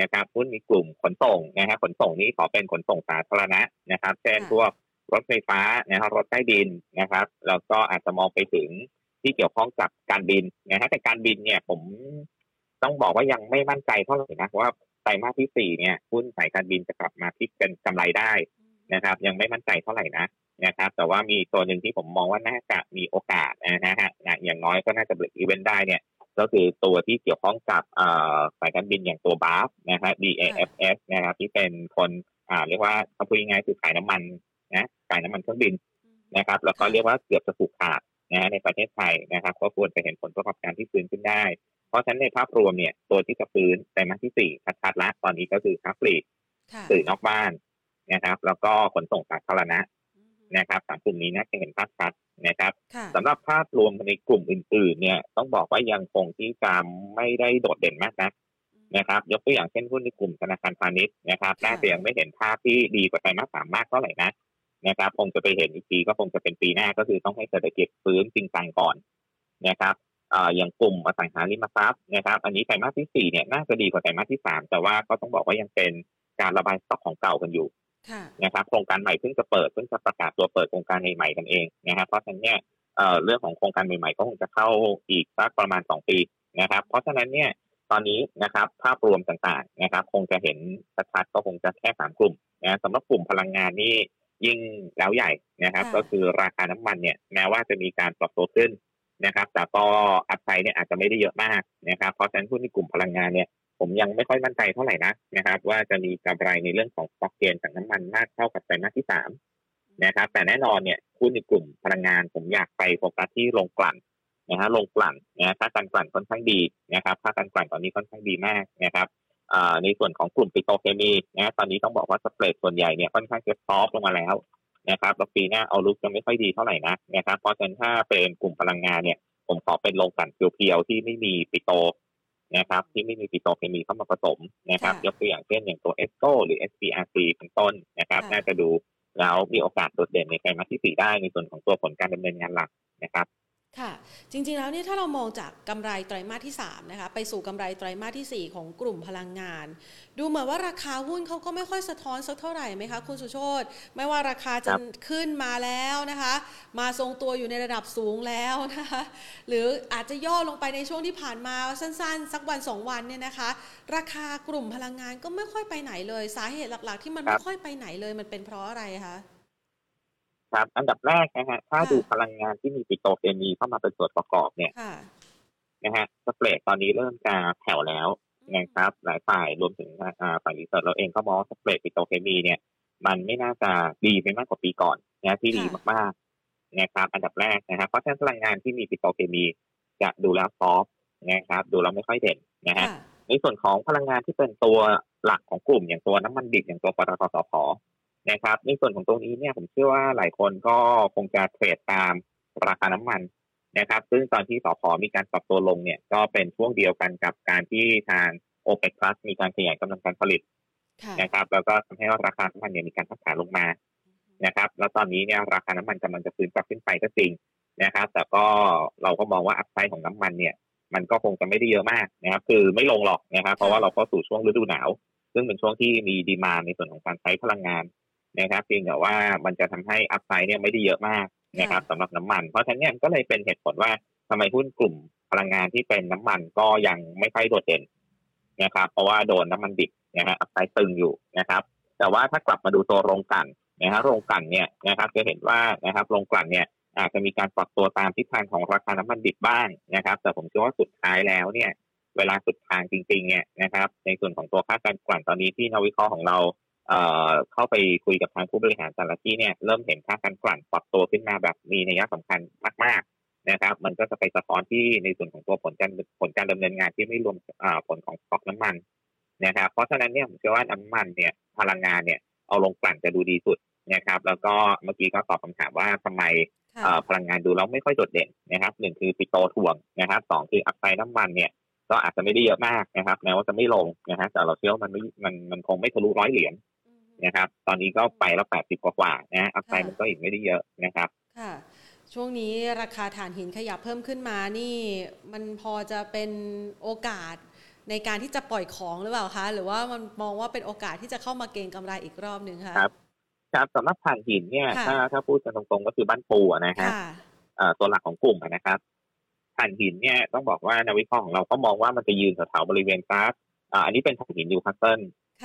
นะครับหุ้นในกลุ่มขนส่งนะฮะขนส่งนี้ขอเป็นขนส่งสาธารณะนะครับ เช่นพวกรถไฟฟ้านะครับรถใต้ดินนะครับ แล้วก็อาจจะมองไปถึงที่เกี่ยวข้องกับการบินนะฮะแต่การบินเนี่ยผมต้องบอกว่ายังไม่มั่นใจเท่าไหร่นะว่าไตรมาสที่สี่เนี่ยหุ้นสายการบินจะกลับมาพลิกเป็นกำไรได้นะครับ ยังไม่มั่นใจเท่าไหร่นะนะครับ แต่ว่ามีตัวหนึ่งที่ผมมองว่าน่าจะมีโอกาสนะฮะอย่างน้อยก็น่าจะเบรกอีเวนต์ได้เนี่ย ก็คือตัวที่เกี่ยวข้องกับสายการบินอย่างตัวบาฟนะฮะ BAFS นะครับที่เป็นคนอ่าเรียกว่าเขาพูดง่ายๆคือขายน้ำมันนะขายน้ำมันเครื่องบินนะครับ แล้วก็เรียกว่าเกือบจะถูกขาดนะในประเทศไทยนะครับ ก็ควรจะเห็นผลประกอบการที่ฟื้นขึ้นได้ เพราะฉะนั้นในภาพรวมเนี่ยตัวที่จะฟื้นแต่มาที่สี่ชัดๆละตอนนี้ก็คือค้าปลีกสื่อนอกบ้านนะครับ แล้วก็ขนส่งสาธารณะ นะครับสามกลุ่มนี้น่าจะเห็นภาพชัดนะครับสำหรับภาพรวมในกลุ่มอื่น ๆ เนี่ยต้องบอกว่ายังคงที่จะไม่ได้โดดเด่นมากนะนะครับ ยกตัวอย่างเช่นหุ้นในกลุ่มธนาคารพาณิชย์นะครับน่าจะยังไม่เห็นภาพที่ดีกว่าไตรมาสสามมากเท่าไหร่นะนะครับคงจะไปเห็นอีกทีก็คงจะเป็นปีหน้าก็คือต้องให้เศรษฐกิจฟื้นจริงจังก่อนนะครับอย่างกลุ่มอสังหาริมทรัพย์นะครับ อันนี้ไตรมาสที่สี่เนี่ยน่าจะดีกว่าไตรมาสที่สามแต่ว่าก็ต้องบอกว่ายังเป็นการระบายสต็อกของเก่ากันอยู่ นะครับโครงการใหม่เพิ่งจะเปิดเพิ่งจะประกาศตัวเปิดโครงการใหม่กันเองนะครับเพราะฉะนั้นเนี่ยเรื่องของโครงการใหม่ๆก็คงจะเข้าอีกสักประมาณสองปีนะครับ เพราะฉะนั้นเนี่ยตอนนี้นะครับภาพรวมต่างๆนะครับ คงจะเห็นชัดๆก็คงจะแค่สามกลุ่มนะสำหรับกลุ่มพลังงานนี่ยิ่งแล้วใหญ่นะครับ ก็คือราคาน้ำมันเนี่ยแม้ว่าจะมีการปรับตัวขึ้นนะครับ แต่ก็อัพไซด์เนี่ยอาจจะไม่ได้เยอะมากนะครับ เพราะฉะนั้นหุ้นในกลุ่มพลังงานเนี่ย ผมยังไม่ค่อยมั่นใจเท่าไหร่นะนะครับ ว่าจะมีกำไรในเรื่องของสต็อกเกนจากน้ำมันมากเท่ากับไตรมาสที่สามนะครับ แต่แน่นอนเนี่ยหุ้นในกลุ่มพลังงานผมอยากไปโฟกัสที่ลงกลั่นนะฮะลงกลั่นนะค่าการกลั่นค่อนข้างดีนะครับค่าการกลั่นตอนนี้ค่อนข้างดีมากนะครับในส่วนของกลุ่มปิโตรเคมีนะตอนนี้ต้องบอกว่าสเปรดส่วนใหญ่เนี่ยค่อนข้างจะซอฟลงมาแล้วนะครับแล้วปีหน้าเอาลุกจะไม่ค่อยดีเท่าไหร่นะนะครับเพราะฉะนั้นถ้าเป็นกลุ่มพลังงานเนี่ยผมขอเป็นลงกลั่นเพียวๆที่ไม่มีปิโต นะครับที่ไม่มีปิโตรเคมีเข้ามาผสมนะครับ ยกตัวอย่างเช่นอย่างตัวเอสโกหรือ SPRC เป็นต้นนะครับน่าจะดูแล้วมีโอกาสโดดเด่นในไตรมาสที่สี่ได้ในส่วนของตัวผลการดำเนินงานหลักนะครับ ค่ะ จริงๆแล้วเนี่ยถ้าเรามองจากกำไรไตรมาสที่3นะคะไปสู่กำไรไตรมาสที่ 4 ของกลุ่มพลังงาน ดูเหมือนว่าราคาหุ้นเขาก็ไม่ค่อยสะท้อนสักเท่าไหร่ไหมคะคุณสุโชตไม่ว่าราคาจะขึ้นมาแล้วนะคะ มาทรงตัวอยู่ในระดับสูงแล้วนะคะ หรืออาจจะย่อลงไปในช่วงที่ผ่านมาสั้นๆ สักวันสองวันเนี่ยนะคะ ราคากลุ่มพลังงานก็ไม่ค่อยไปไหนเลย สาเหตุหลักๆ ที่มันไม่ค่อยไปไหนเลยมันเป็นเพราะอะไรคะ ครับ อันดับแรกนะฮะถ้าดูพลังงานที่มีปิโตรเคมีเข้ามาเป็นส่วนประกอบเนี่ยนะฮะสเปรดตอนนี้เริ่มจะแผ่วแล้วนะครับ หลายฝ่ายรวมถึงฝ่ายรีเสิร์ชเราเองก็มองสเปรดปิโตรเคมีเนี่ย มันไม่น่าจะดีไปมากกว่าปีก่อนนะที่ดีมากๆนะครับ อันดับแรกนะครับเพราะฉะนั้นพลังงานที่มีปิโตรเคมีจะดูแล้วซอฟนะครับดูแล้วไม่ค่อยเด่นนะฮะในส่วนของพลังงานที่เป็นตัวหลักของกลุ่มอย่างตัวน้ำมันดิบอย่างตัวปตทสพ นะครับ ในส่วนของตรงนี้เนี่ยผมเชื่อว่าหลายคนก็คงจะเทรดตามราคาน้ำมันนะครับ ซึ่งตอนที่สพมีการปรับตัวลงเนี่ยก็เป็นช่วงเดียวกันกับการที่ทางโอเปกพลัสมีการขยายกำลังการผลิตนะครับ แล้วก็ทำให้ราคาน้ำมันเนี่ยมีการพัฒนาลงมานะครับ แล้วตอนนี้เนี่ยราคาน้ำมันกำลังจะฟื้นกลับขึ้นไปก็จริงนะครับ แต่ก็เราก็มองว่าอัพไซด์ของน้ำมันเนี่ย มันก็คงจะไม่ได้เยอะมากนะครับ คือไม่ลงหรอกนะครับ เพราะว่าเราก็สู่ช่วงฤดูหนาว ซึ่งเป็นช่วงที่มีดีมาในส่วนของการใช้พลังงาน นะครับเพียงแต่ว่ามันจะทำให้อัพไซด์เนี่ยไม่ได้เยอะมากนะครับสำหรับน้ำมัน เพราะฉะนั้นเนี่ยก็เลยเป็นเหตุผลว่าทำไมหุ้นกลุ่มพลังงานที่เป็นน้ำมันก็ยังไม่ค่อยโดดเด่นนะครับ เพราะว่าโดนน้ำมันดิบนะฮะอัพไซด์ตึงอยู่นะครับ แต่ว่าถ้ากลับมาดูตัวโรงกลั่นนะฮะโรงกลั่นเนี่ยนะครับจะเห็นว่านะครับโรงกลั่นเนี่ยอาจจะมีการปรับตัวตามทิศทางของราคาน้ำมันดิบบ้างนะครับ แต่ผมเชื่อว่าสุดท้ายแล้วเนี่ย เวลาสุดทางจริงๆเนี่ยนะครับ ในส่วนของตัวค่าการกลั่นตอนนี้ที่นักวิเคราะห์ของเรา เอ่อเข้าไปคุยกับทางผู้บริหารแต่ละที่เนี่ยเริ่มเห็นค่าการกลั่นปรับตัวขึ้นมาแบบมีนัยสำคัญมากๆนะครับ มันก็จะไปสะท้อนที่ในส่วนของตัวผลการผลการดำเนินงานที่ไม่รวมผลของสต็อกน้ำมันนะครับ เพราะฉะนั้นเนี่ยผมเชื่อว่าน้ำมันเนี่ยพลังงานเนี่ยเอาลงกลั่นจะดูดีสุดนะครับ แล้วก็เมื่อกี้ก็ตอบคำถามว่าทำไมพลังงานดูแล้วไม่ค่อยโดดเด่นนะครับหนึ่งคือปิโตถ่วงนะครับสองคืออัพไซด์น้ำมันเนี่ยก็อาจจะไม่ได้เยอะมากนะครับแม้ว่าจะไม่ลงนะฮะแต่เราเชื่อว่ามันไม่มันมันคงไม่ทะลุร้อยเหรียญ นะครับ ตอนนี้ก็ไปแล้วแปดสิบกว่าๆนะอัพไซด์มันก็อีกไม่ได้เยอะนะครับค่ะช่วงนี้ราคาถ่านหินขยับเพิ่มขึ้นมานี่ มันพอจะเป็นโอกาสในการที่จะปล่อยของหรือเปล่าคะ หรือว่ามันมองว่าเป็นโอกาสที่จะเข้ามาเก็งกำไรอีกรอบหนึ่งคะครับครับสำหรับถ่านหินเนี่ยถ้าถ้าพูดกันตรงๆก็คือบ้านปูนะฮะตัวหลักของกลุ่มนะครับถ่านหินเนี่ยต้องบอกว่านักวิเคราะห์ของเราก็มองว่ามันจะยืนแถวๆบริเวณกราฟอันนี้เป็นถ่านหินยูคัสเซิล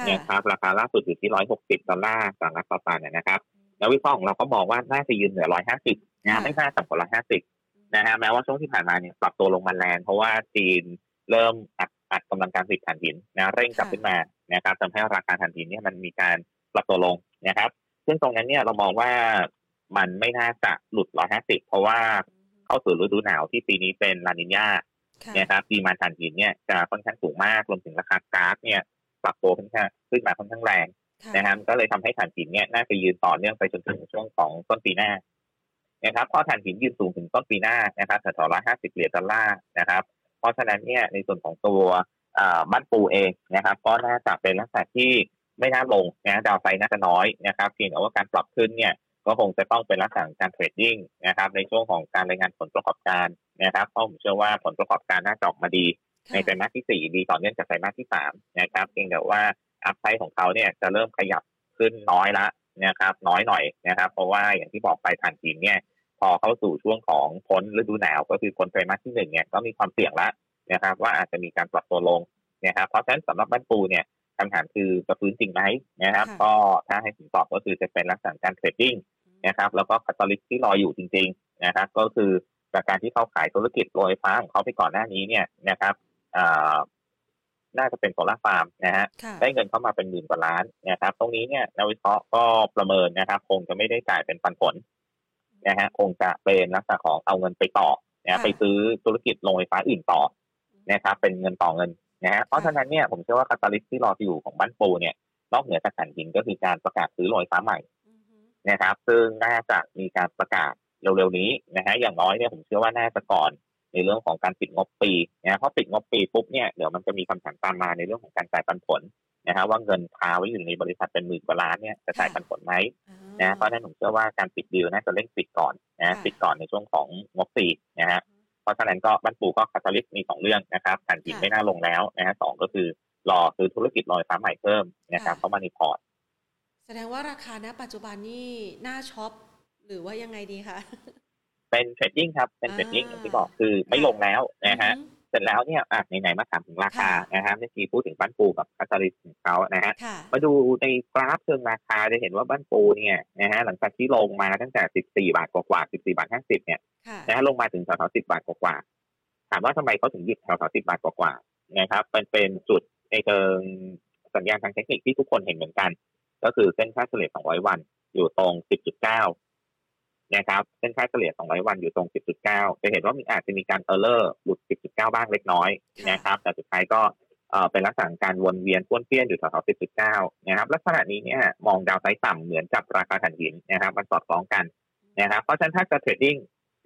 นะครับราคาล่าสุดอยู่ที่ร้อยหกสิบดอลลาร์สหรัฐต่อตันนะครับนักวิเคราะห์ของเราก็มองว่าน่าจะยืนเหนือร้อยห้าสิบนะไม่น่าต่ำกว่าร้อยห้าสิบนะฮะแม้ว่าช่วงที่ผ่านมาเนี่ยปรับตัวลงมาแรงเพราะว่าจีนเริ่มอัดอัดกำลังการผลิตถ่านหินนะเร่งกลับขึ้นมานะครับทำให้ราคาถ่านหินเนี่ยมันมีการปรับตัวลงนะครับ ซึ่งตรงนั้นเนี่ยเรามองว่ามันไม่น่าจะหลุดร้อยห้าสิบเพราะว่าเข้าสู่ฤดูหนาวที่ปีนี้เป็นลานิญานะครับดีมาถ่านหินเนี่ยจะค่อนข้างสูงมากรวมถึงราคาก๊าซเนี่ย ปรับตัวขึ้นมาขึ้นมาค่อนข้างแรงนะครับก็เลยทำให้ถ่านหินเนี่ยน่าจะยืนต่อเนื่องไปจนถึงช่วงของต้นปีหน้านะครับพอถ่านหินยืนสูงถึงต้นปีหน้านะครับแถวๆร้อยห้าสิบเหรียญดอลลาร์นะครับ เพราะฉะนั้นเนี่ยในส่วนของตัวบ้านปูเองนะครับ ก็น่าจะเป็นลักษณะที่ไม่น่าลงนะดาวไซน่าจะน้อยนะครับเพียงแต่ว่าการปรับขึ้นเนี่ยก็คงจะต้องเป็นลักษณะการเทรดดิ้งนะครับ ในช่วงของการรายงานผลประกอบการนะครับเพราะผมเชื่อว่าผลประกอบการน่าจะออกมาดี ในไตรมาสที่สี่ดีต่อเนื่องจากไตรมาสที่สามนะครับเพียงแต่ว่าอัพไซด์ของเขาเนี่ยจะเริ่มขยับขึ้นน้อยละนะครับ น้อยหน่อยนะครับ เพราะว่าอย่างที่บอกไปฐานหินเนี่ยพอเข้าสู่ช่วงของพ้นฤดูหนาวก็คือพ้นไตรมาสที่หนึ่งเนี่ยก็มีความเสี่ยงละนะครับ ว่าอาจจะมีการปรับตัวลงนะครับเพราะฉะนั้นสำหรับบ้านปูเนี่ยคำถามคือจะฟื้นจริงไหมนะครับ ก็ถ้าให้ผมตอบก็คือจะเป็นลักษณะการเทรดดิ้งนะครับ แล้วก็คาตาลิสที่รออยู่จริง ๆ นะครับ ก็คือจากการที่เขาขายธุรกิจโรงไฟฟ้าของเขาไปก่อนหน้านี้เนี่ยนะครับ น่าจะเป็นโซลาร์ฟาร์มนะฮะได้เงินเข้ามาเป็นหมื่นกว่าล้านนะครับ ตรงนี้เนี่ยนักวิเคราะห์ก็ประเมินนะครับ คงจะไม่ได้จ่ายเป็นปันผลนะฮะคงจะเป็นลักษณะของเอาเงินไปต่อนะไปซื้อธุรกิจโรงไฟฟ้าอื่นต่อนะครับ เป็นเงินต่อเงินนะฮะเพราะฉะนั้นเนี่ยผมเชื่อว่า catalyst ที่รออยู่ของบ้านปูเนี่ยนอกเหนือจากถ่านหินก็คือการประกาศซื้อโรงไฟฟ้าใหม่นะครับ ซึ่งน่าจะมีการประกาศเร็วๆนี้นะฮะอย่างน้อยเนี่ยผมเชื่อว่าน่าจะก่อน ในเรื่องของการปิดงบปีนะเพราะปิดงบปีปุ๊บเนี่ยเดี๋ยวมันจะมีคำถามตามมาในเรื่องของการจ่ายปันผลนะฮะว่าเงินคาไว้อยู่ในบริษัทเป็นหมื่นกว่าล้านเนี่ยจะจ่ายปันผลไหมนะเพราะนั้นผมเชื่อว่าการปิดดีลน่าจะเร่งปิดก่อนนะปิดก่อนในช่วงของงบปีนะฮะเพราะฉะนั้นก็บ้านปูก็ catalyst มีสองเรื่องนะครับถ่านหินไม่น่าลงแล้วนะฮะสองก็คือรอซื้อธุรกิจโรงไฟฟ้าใหม่เพิ่มนะครับเข้ามาในพอร์ตแสดงว่าราคาณปัจจุบันนี่น่าช็อปหรือว่ายังไงดีคะ เป็น trading ครับเป็น trading อย่างที่บอกคือไม่ลงแล้วนะฮะเสร็จแล้วเนี่ยอะไหนๆมาถามถึงราคานะฮะเมื่อกี้พูดถึงบ้านปูกับ catalyst ของเขานะฮะมาดูในกราฟเชิงราคาจะเห็นว่าบ้านปูเนี่ยนะฮะหลังจากที่ลงมาตั้งแต่ 14 บาทกว่าๆ14 บาท 50 เนี่ยนะฮะลงมาถึงแถวๆ10 บาทกว่าๆถามว่าทำไมเขาถึงหยุดแถวๆ10 บาทกว่าๆนะครับเป็นเป็นจุดในเชิงสัญญาณทางเทคนิคที่ทุกคนเห็นเหมือนกัน ก็คือเส้นค่าเฉลี่ย200 วันอยู่ตรง 10.9 นะครับเส้นค่าเฉลี่ย 200 วันอยู่ตรง 10.9 จะเห็นว่ามีอาจจะมีการ error หลุด 10.9 บ้างเล็กน้อยนะครับ แต่สุดท้ายก็เป็นลักษณะการวนเวียนป้วนเปี้ยนอยู่แถวๆ10.9 นะครับ ลักษณะนี้เนี่ยมอง downside ต่ำเหมือนกับราคาถ่านหินนะครับ มันสอดคล้องกันนะครับ เพราะฉะนั้นถ้าจะ trading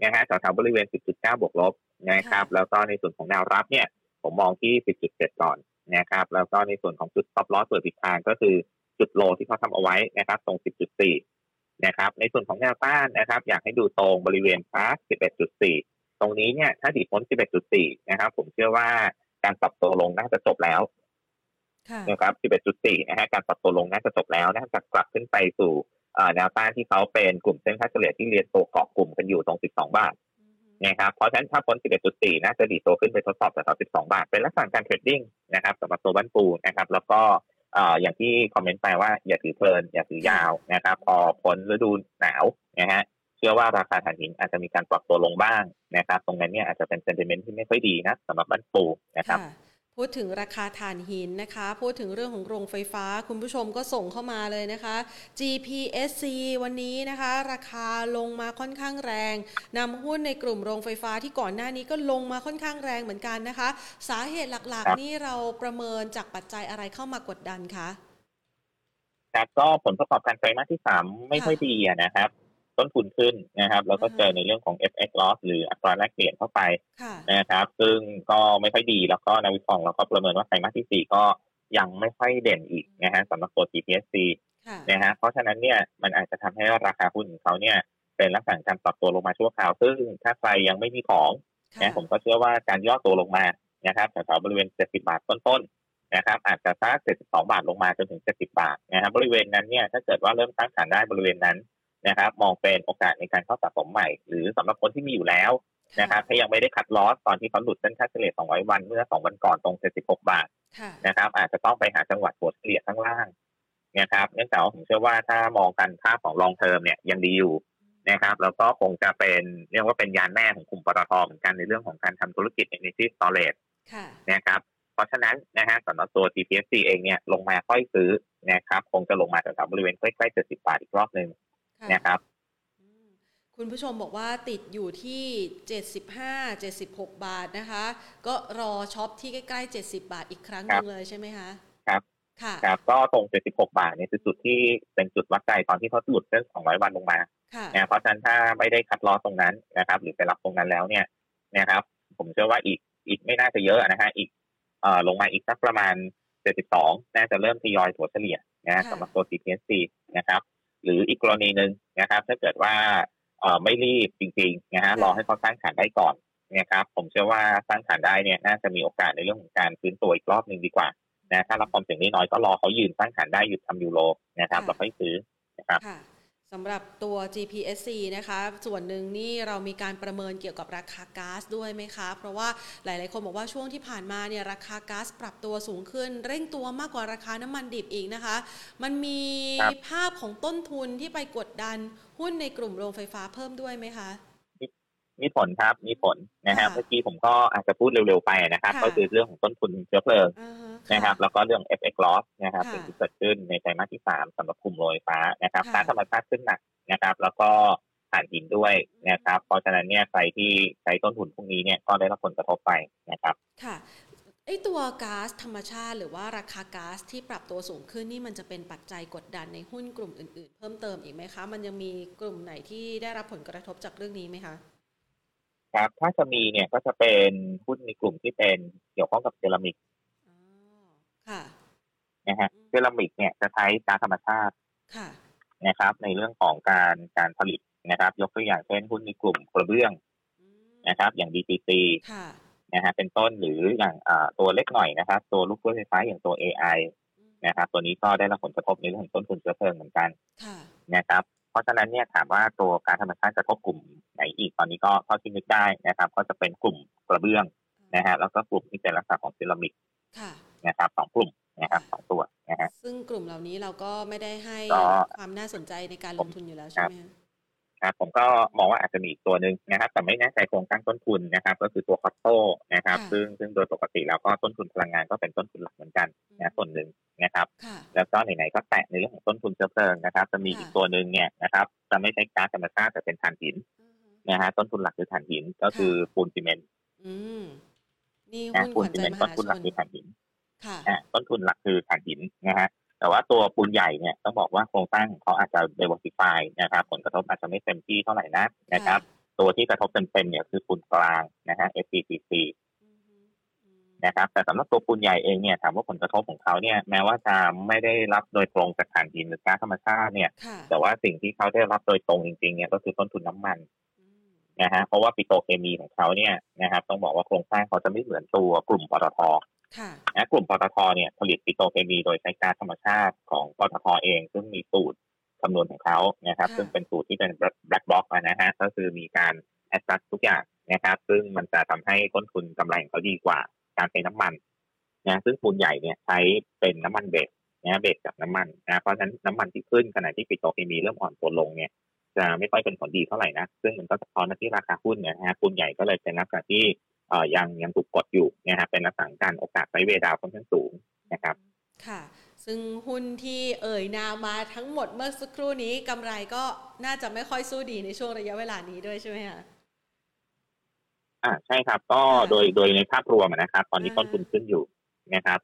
นะฮะแถวๆบริเวณ 10.9 บวกลบนะครับ แล้วก็ในส่วนของแนวรับเนี่ย ผมมองที่ 10.7 ก่อนนะครับ แล้วก็ในส่วนของจุด stop loss ส่วนผิดทางก็คือจุดโลที่เขาทำเอาไว้นะครับ ตรง 10.4 นะครับ ในส่วนของแนวต้านนะครับ อยากให้ดูตรงบริเวณพาส11.4 ตรงนี้เนี่ยถ้าติดพ้น 11.4 นะครับ ผมเชื่อว่าการปรับตัวลงน่าจะจบแล้วนะครับ 11.4 นะฮะการปรับตัวลงน่าจะจบแล้วน่าจะกลับขึ้นไปสู่แนวต้านที่เขาเป็นกลุ่มเส้นค่าเฉลี่ยที่เรียนตัวเกาะกลุ่มกันอยู่ตรง 12 บาทนะครับเพราะฉะนั้นถ้าพ้น 11.4 น่าจะดีดตัวขึ้นไปทดสอบแถว12 บาท เป็นลักษณะการ trading นะครับสำหรับตัวบ้านปูนะครับ แล้วก็ อย่างที่คอมเมนต์ไปว่าอย่าถือเพลินอย่าถือยาวนะครับ พอพ้นฤดูหนาวนะฮะเชื่อว่าราคาถ่านหินอาจจะมีการปรับตัวลงบ้างนะครับ ตรงนั้นเนี่ยอาจจะเป็น sentiment ที่ไม่ค่อยดีนะสำหรับบ้านปูนะครับ พูดถึงราคาถ่านหินนะคะ พูดถึงเรื่องของโรงไฟฟ้า คุณผู้ชมก็ส่งเข้ามาเลยนะคะ GPSC วันนี้นะคะ ราคาลงมาค่อนข้างแรงนำหุ้นในกลุ่มโรงไฟฟ้าที่ก่อนหน้านี้ก็ลงมาค่อนข้างแรงเหมือนกันนะคะ สาเหตุหลักๆ นี่เราประเมินจากปัจจัยอะไรเข้ามากดดันคะครับก็ผลประกอบการไตรมาสที่สามไม่ค่อยดีนะครับ ต้นทุนขึ้นนะครับ แล้วก็เจอในเรื่องของ FX loss หรืออัตราแลกเปลี่ยนเข้าไปนะครับ ซึ่งก็ไม่ค่อยดีแล้วก็นักวิเคราะห์เราก็ประเมินว่าไตรมาสที่สี่ก็ยังไม่ค่อยเด่นอีกนะฮะสำหรับตัว GPSC นะฮะเพราะฉะนั้นเนี่ยมันอาจจะทำให้ราคาหุ้นของเขาเนี่ยเป็นลักษณะการปรับตัวลงมาชั่วคราว ซึ่งถ้าใครยังไม่มีของนะผมก็เชื่อว่าการย่อตัวลงมานะครับแถวๆบริเวณ 70 บาทต้นๆนะครับอาจจะสัก72 บาทลงมาจนถึง 70 บาทนะครับบริเวณนั้นเนี่ยถ้าเกิดว่าเริ่มตั้งฐานได้บริเวณนั้น นะครับ มองเป็นโอกาสในการเข้าสะสมใหม่ หรือสำหรับคนที่มีอยู่แล้วนะครับถ้ายังไม่ได้คัดลอสตอนที่เขาหลุดเส้นค่าเฉลี่ย 200 วันเมื่อ 2 วันก่อนตรง 76 บาทนะครับ อาจจะต้องไปหาจังหวัดหัวเฉลี่ยข้างล่างนะครับเนื่องจากว่าผมเชื่อว่าถ้ามองกันภาพของลองเทอมเนี่ยยังดีอยู่นะครับ แล้วก็คงจะเป็นเรียกว่าเป็นยานแม่ของกลุ่มปตทเหมือนกันในเรื่องของการทำธุรกิจ Energy Storage นะครับเพราะฉะนั้นนะฮะสำหรับตัว GPSC เองเนี่ยลงมาค่อยซื้อนะครับ คงจะลงมาแถวๆบริเวณใกล้ๆ70 บาทอีกรอบหนึ่ง นะครับ คุณผู้ชมบอกว่าติดอยู่ที่ 75 76 บาทนะคะ ก็รอช็อปที่ใกล้ๆ 70 บาทอีกครั้งหนึ่งเลยใช่ไหมคะครับค่ะครับก็ตรง 76 บาทเนี่ยคือจุดที่เป็นจุดวัดใจตอนที่เขาหลุดเส้น200 วันลงมานะเพราะฉะนั้นถ้าไม่ได้คัดลอตรงนั้นนะครับ หรือไปรับตรงนั้นแล้วเนี่ยนะครับ ผมเชื่อว่าอีกอีกไม่น่าจะเยอะนะฮะอีกเอ่อลงมาอีกสักประมาณ 72 น่าจะเริ่มทยอยถัวเฉลี่ยนะสำหรับตัว CPSC นะครับ หรืออีกกรณีหนึ่งนะครับ ถ้าเกิดว่าเอ่อไม่รีบจริงๆนะฮะรอให้เขาสร้างฐานได้ก่อนนะครับ ผมเชื่อว่าสร้างฐานได้เนี่ยน่าจะมีโอกาสในเรื่องของการฟื้นตัวอีกรอบหนึ่งดีกว่านะถ้ารับความเสี่ยงน้อยก็รอเขายืนสร้างฐานได้หยุดทำยูโรนะครับแล้วค่อยซื้อนะครับ สำหรับตัว GPSC นะคะ ส่วนหนึ่งนี่เรามีการประเมินเกี่ยวกับราคาก๊าซด้วยไหมคะ เพราะว่าหลาย ๆ คนบอกว่าช่วงที่ผ่านมาเนี่ยราคาก๊าซปรับตัวสูงขึ้น เร่งตัวมากกว่าราคาน้ำมันดิบอีกนะคะ มันมีภาพของต้นทุนที่ไปกดดันหุ้นในกลุ่มโรงไฟฟ้าเพิ่มด้วยไหมคะ มีผลครับมีผลนะฮะเมื่อกี้ผมก็อาจจะพูดเร็วๆไปนะครับ ก็คือเรื่องของต้นทุนเชื้อเพลิงนะครับ แล้วก็เรื่อง FX loss นะครับสิ่งที่เกิดขึ้นในไตรมาสที่สามสำหรับกลุ่มโรงไฟฟ้านะครับการธรรมชาติขึ้นหนักนะครับ แล้วก็ผ่านหินด้วยนะครับ เพราะฉะนั้นเนี่ยใครที่ใช้ต้นทุนพวกนี้เนี่ยก็ได้รับผลกระทบไปนะครับค่ะไอตัวก๊าซธรรมชาติ หรือว่าราคาก๊าซที่ปรับตัวสูงขึ้นนี่มันจะเป็นปัจจัยกดดันในหุ้นกลุ่มอื่น ๆ เพิ่มเติมอีกไหมคะ มันยังมีกลุ่มไหนที่ได้รับผลกระทบจากเรื่องนี้ไหมคะ ครับ ถ้าจะมีเนี่ยก็จะเป็นหุ้นในกลุ่มที่เป็นเกี่ยวข้องกับเซรามิกค่ะนะฮะเซรามิกเนี่ยจะใช้ก๊าซธรรมชาติค่ะนะครับ ในเรื่องของการการผลิตนะครับ ยกตัวอย่างเช่นหุ้นในกลุ่มกระเบื้องนะครับ อย่าง DTC ค่ะนะฮะเป็นต้นหรืออย่างตัวเล็กหน่อยนะครับ ตัวลูกไฟฟ้าอย่างตัว AI นะครับ ตัวนี้ก็ได้รับผลกระทบในเรื่องของต้นทุนเชื้อเพลิงเหมือนกันนะครับ เพราะฉะนั้นเนี่ยถามว่าตัวการธรรมชาติกระทบกลุ่มไหนอีกตอนนี้ก็เท่าที่นึกได้นะครับ ก็จะเป็นกลุ่มกระเบื้องนะฮะแล้วก็กลุ่มที่เป็นลักษณะของเซรามิกนะครับสองกลุ่มนะครับสองตัวนะฮะซึ่งกลุ่มเหล่านี้เราก็ไม่ได้ให้ความน่าสนใจในการลงทุนอยู่แล้วใช่ไหม ครับผมก็มองว่าอาจจะมีอีกตัวหนึ่งนะครับแต่ไม่แน่ใจโครงสร้างต้นทุนนะครับ ก็คือตัวคอตโต้นะครับ ซึ่งซึ่งโดยปกติแล้วก็ต้นทุนพลังงานก็เป็นต้นทุนหลักเหมือนกันนะส่วนหนึ่งนะครับ แล้วก็ไหนๆก็แตะในเรื่องของต้นทุนเชื้อเพลิงนะครับ จะมีอีกตัวหนึ่งเนี่ยนะครับจะไม่ใช่ก๊าซธรรมชาติแต่เป็นถ่านหินนะฮะต้นทุนหลักคือถ่านหินก็คือปูนซีเมนต์นี่หุ้นปูนซีเมนต์ต้นทุนหลักคือถ่านหินค่ะต้นทุนหลักคือถ่านหินนะฮะ แต่ว่าตัวปูนใหญ่เนี่ยต้องบอกว่าโครงสร้างเขาอาจจะ diversify นะครับ ผลกระทบอาจจะไม่เต็มที่เท่าไหร่นักนะครับ ตัวที่กระทบเต็มๆเนี่ยคือปูนกลางนะฮะ FPCC นะครับแต่สำหรับตัวปูนใหญ่เองเนี่ยถามว่าผลกระทบของเขาเนี่ยแม้ว่าจะไม่ได้รับโดยตรงจากถ่านหินหรือก๊าซธรรมชาติเนี่ย แต่ว่าสิ่งที่เขาได้รับโดยตรงจริงๆเนี่ยก็คือต้นทุนน้ามันนะฮะเพราะว่าปิโตรเคมีของเขาเนี่ยนะครับต้องบอกว่าโครงสร้างเขาจะไม่เหมือนตัวกลุ่มปตท นะกลุ่มปตทเนี่ยผลิตปิโตรเคมีโดยใช้ก๊าซธรรมชาติของปตทเอง ซึ่งมีสูตรคำนวณของเขานะครับ ซึ่งเป็นสูตรที่เป็น black box นะฮะก็คือมีการ adjust ทุกอย่างนะครับ ซึ่งมันจะทำให้ต้นทุนกำไรของเขาดีกว่าการใช้น้ำมันนะซึ่งปูนใหญ่เนี่ยใช้เป็นน้ำมัน base นะ base จากน้ำมันนะเพราะฉะนั้นน้ำมันที่ขึ้นขณะที่ปิโตรเคมีเริ่มอ่อนตัวลงเนี่ยจะไม่ค่อยเป็นผลดีเท่าไหร่นะซึ่งมันก็สะท้อนที่ราคาหุ้นเนี่ยนะฮะปูนใหญ่ก็เลยเป็นลักษณะที่เอ่อ ยังยังถูกกดอยู่นะครับเป็นลักษณะการโอกาสไซเวดาวค่อนข้างสูงนะครับค่ะซึ่งหุ้นที่เอ่ยนามาทั้งหมดเมื่อสักครู่นี้กำไรก็น่าจะไม่ค่อยสู้ดีในช่วงระยะเวลานี้ด้วยใช่ไหมคะอ่าใช่ครับก็โดยโดยในภาพรวมนะครับ ตอนนี้ต้นทุนขึ้นอยู่นะครับ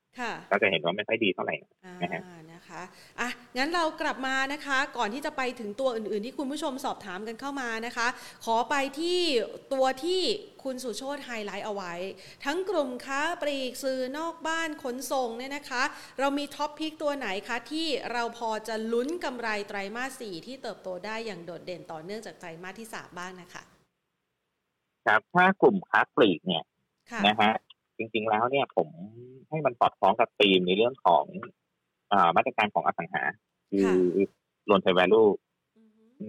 ก็จะเห็นว่าไม่ค่อยดีเท่าไหร่นะฮะ นะคะอะงั้นเรากลับมานะคะ ก่อนที่จะไปถึงตัวอื่นๆ ที่คุณผู้ชมสอบถามกันเข้ามานะคะ ขอไปที่ตัวที่คุณสุโชตไฮไลท์เอาไว้ ทั้งกลุ่มค้าปลีกซื้อนอกบ้านขนส่งเนี่ยนะคะ เรามีท็อปพิกตัวไหนคะที่เราพอจะลุ้นกำไรไตรมาสสี่ที่เติบโตได้อย่างโดดเด่นต่อเนื่องจากไตรมาสที่สามบ้างนะคะ ครับถ้ากลุ่มค้าปลีกเนี่ยนะฮะจริงๆแล้วเนี่ยผมให้มันสอดคล้องกับธีมในเรื่องของอ มาตรการของอสังหา คือโลนเทเวลู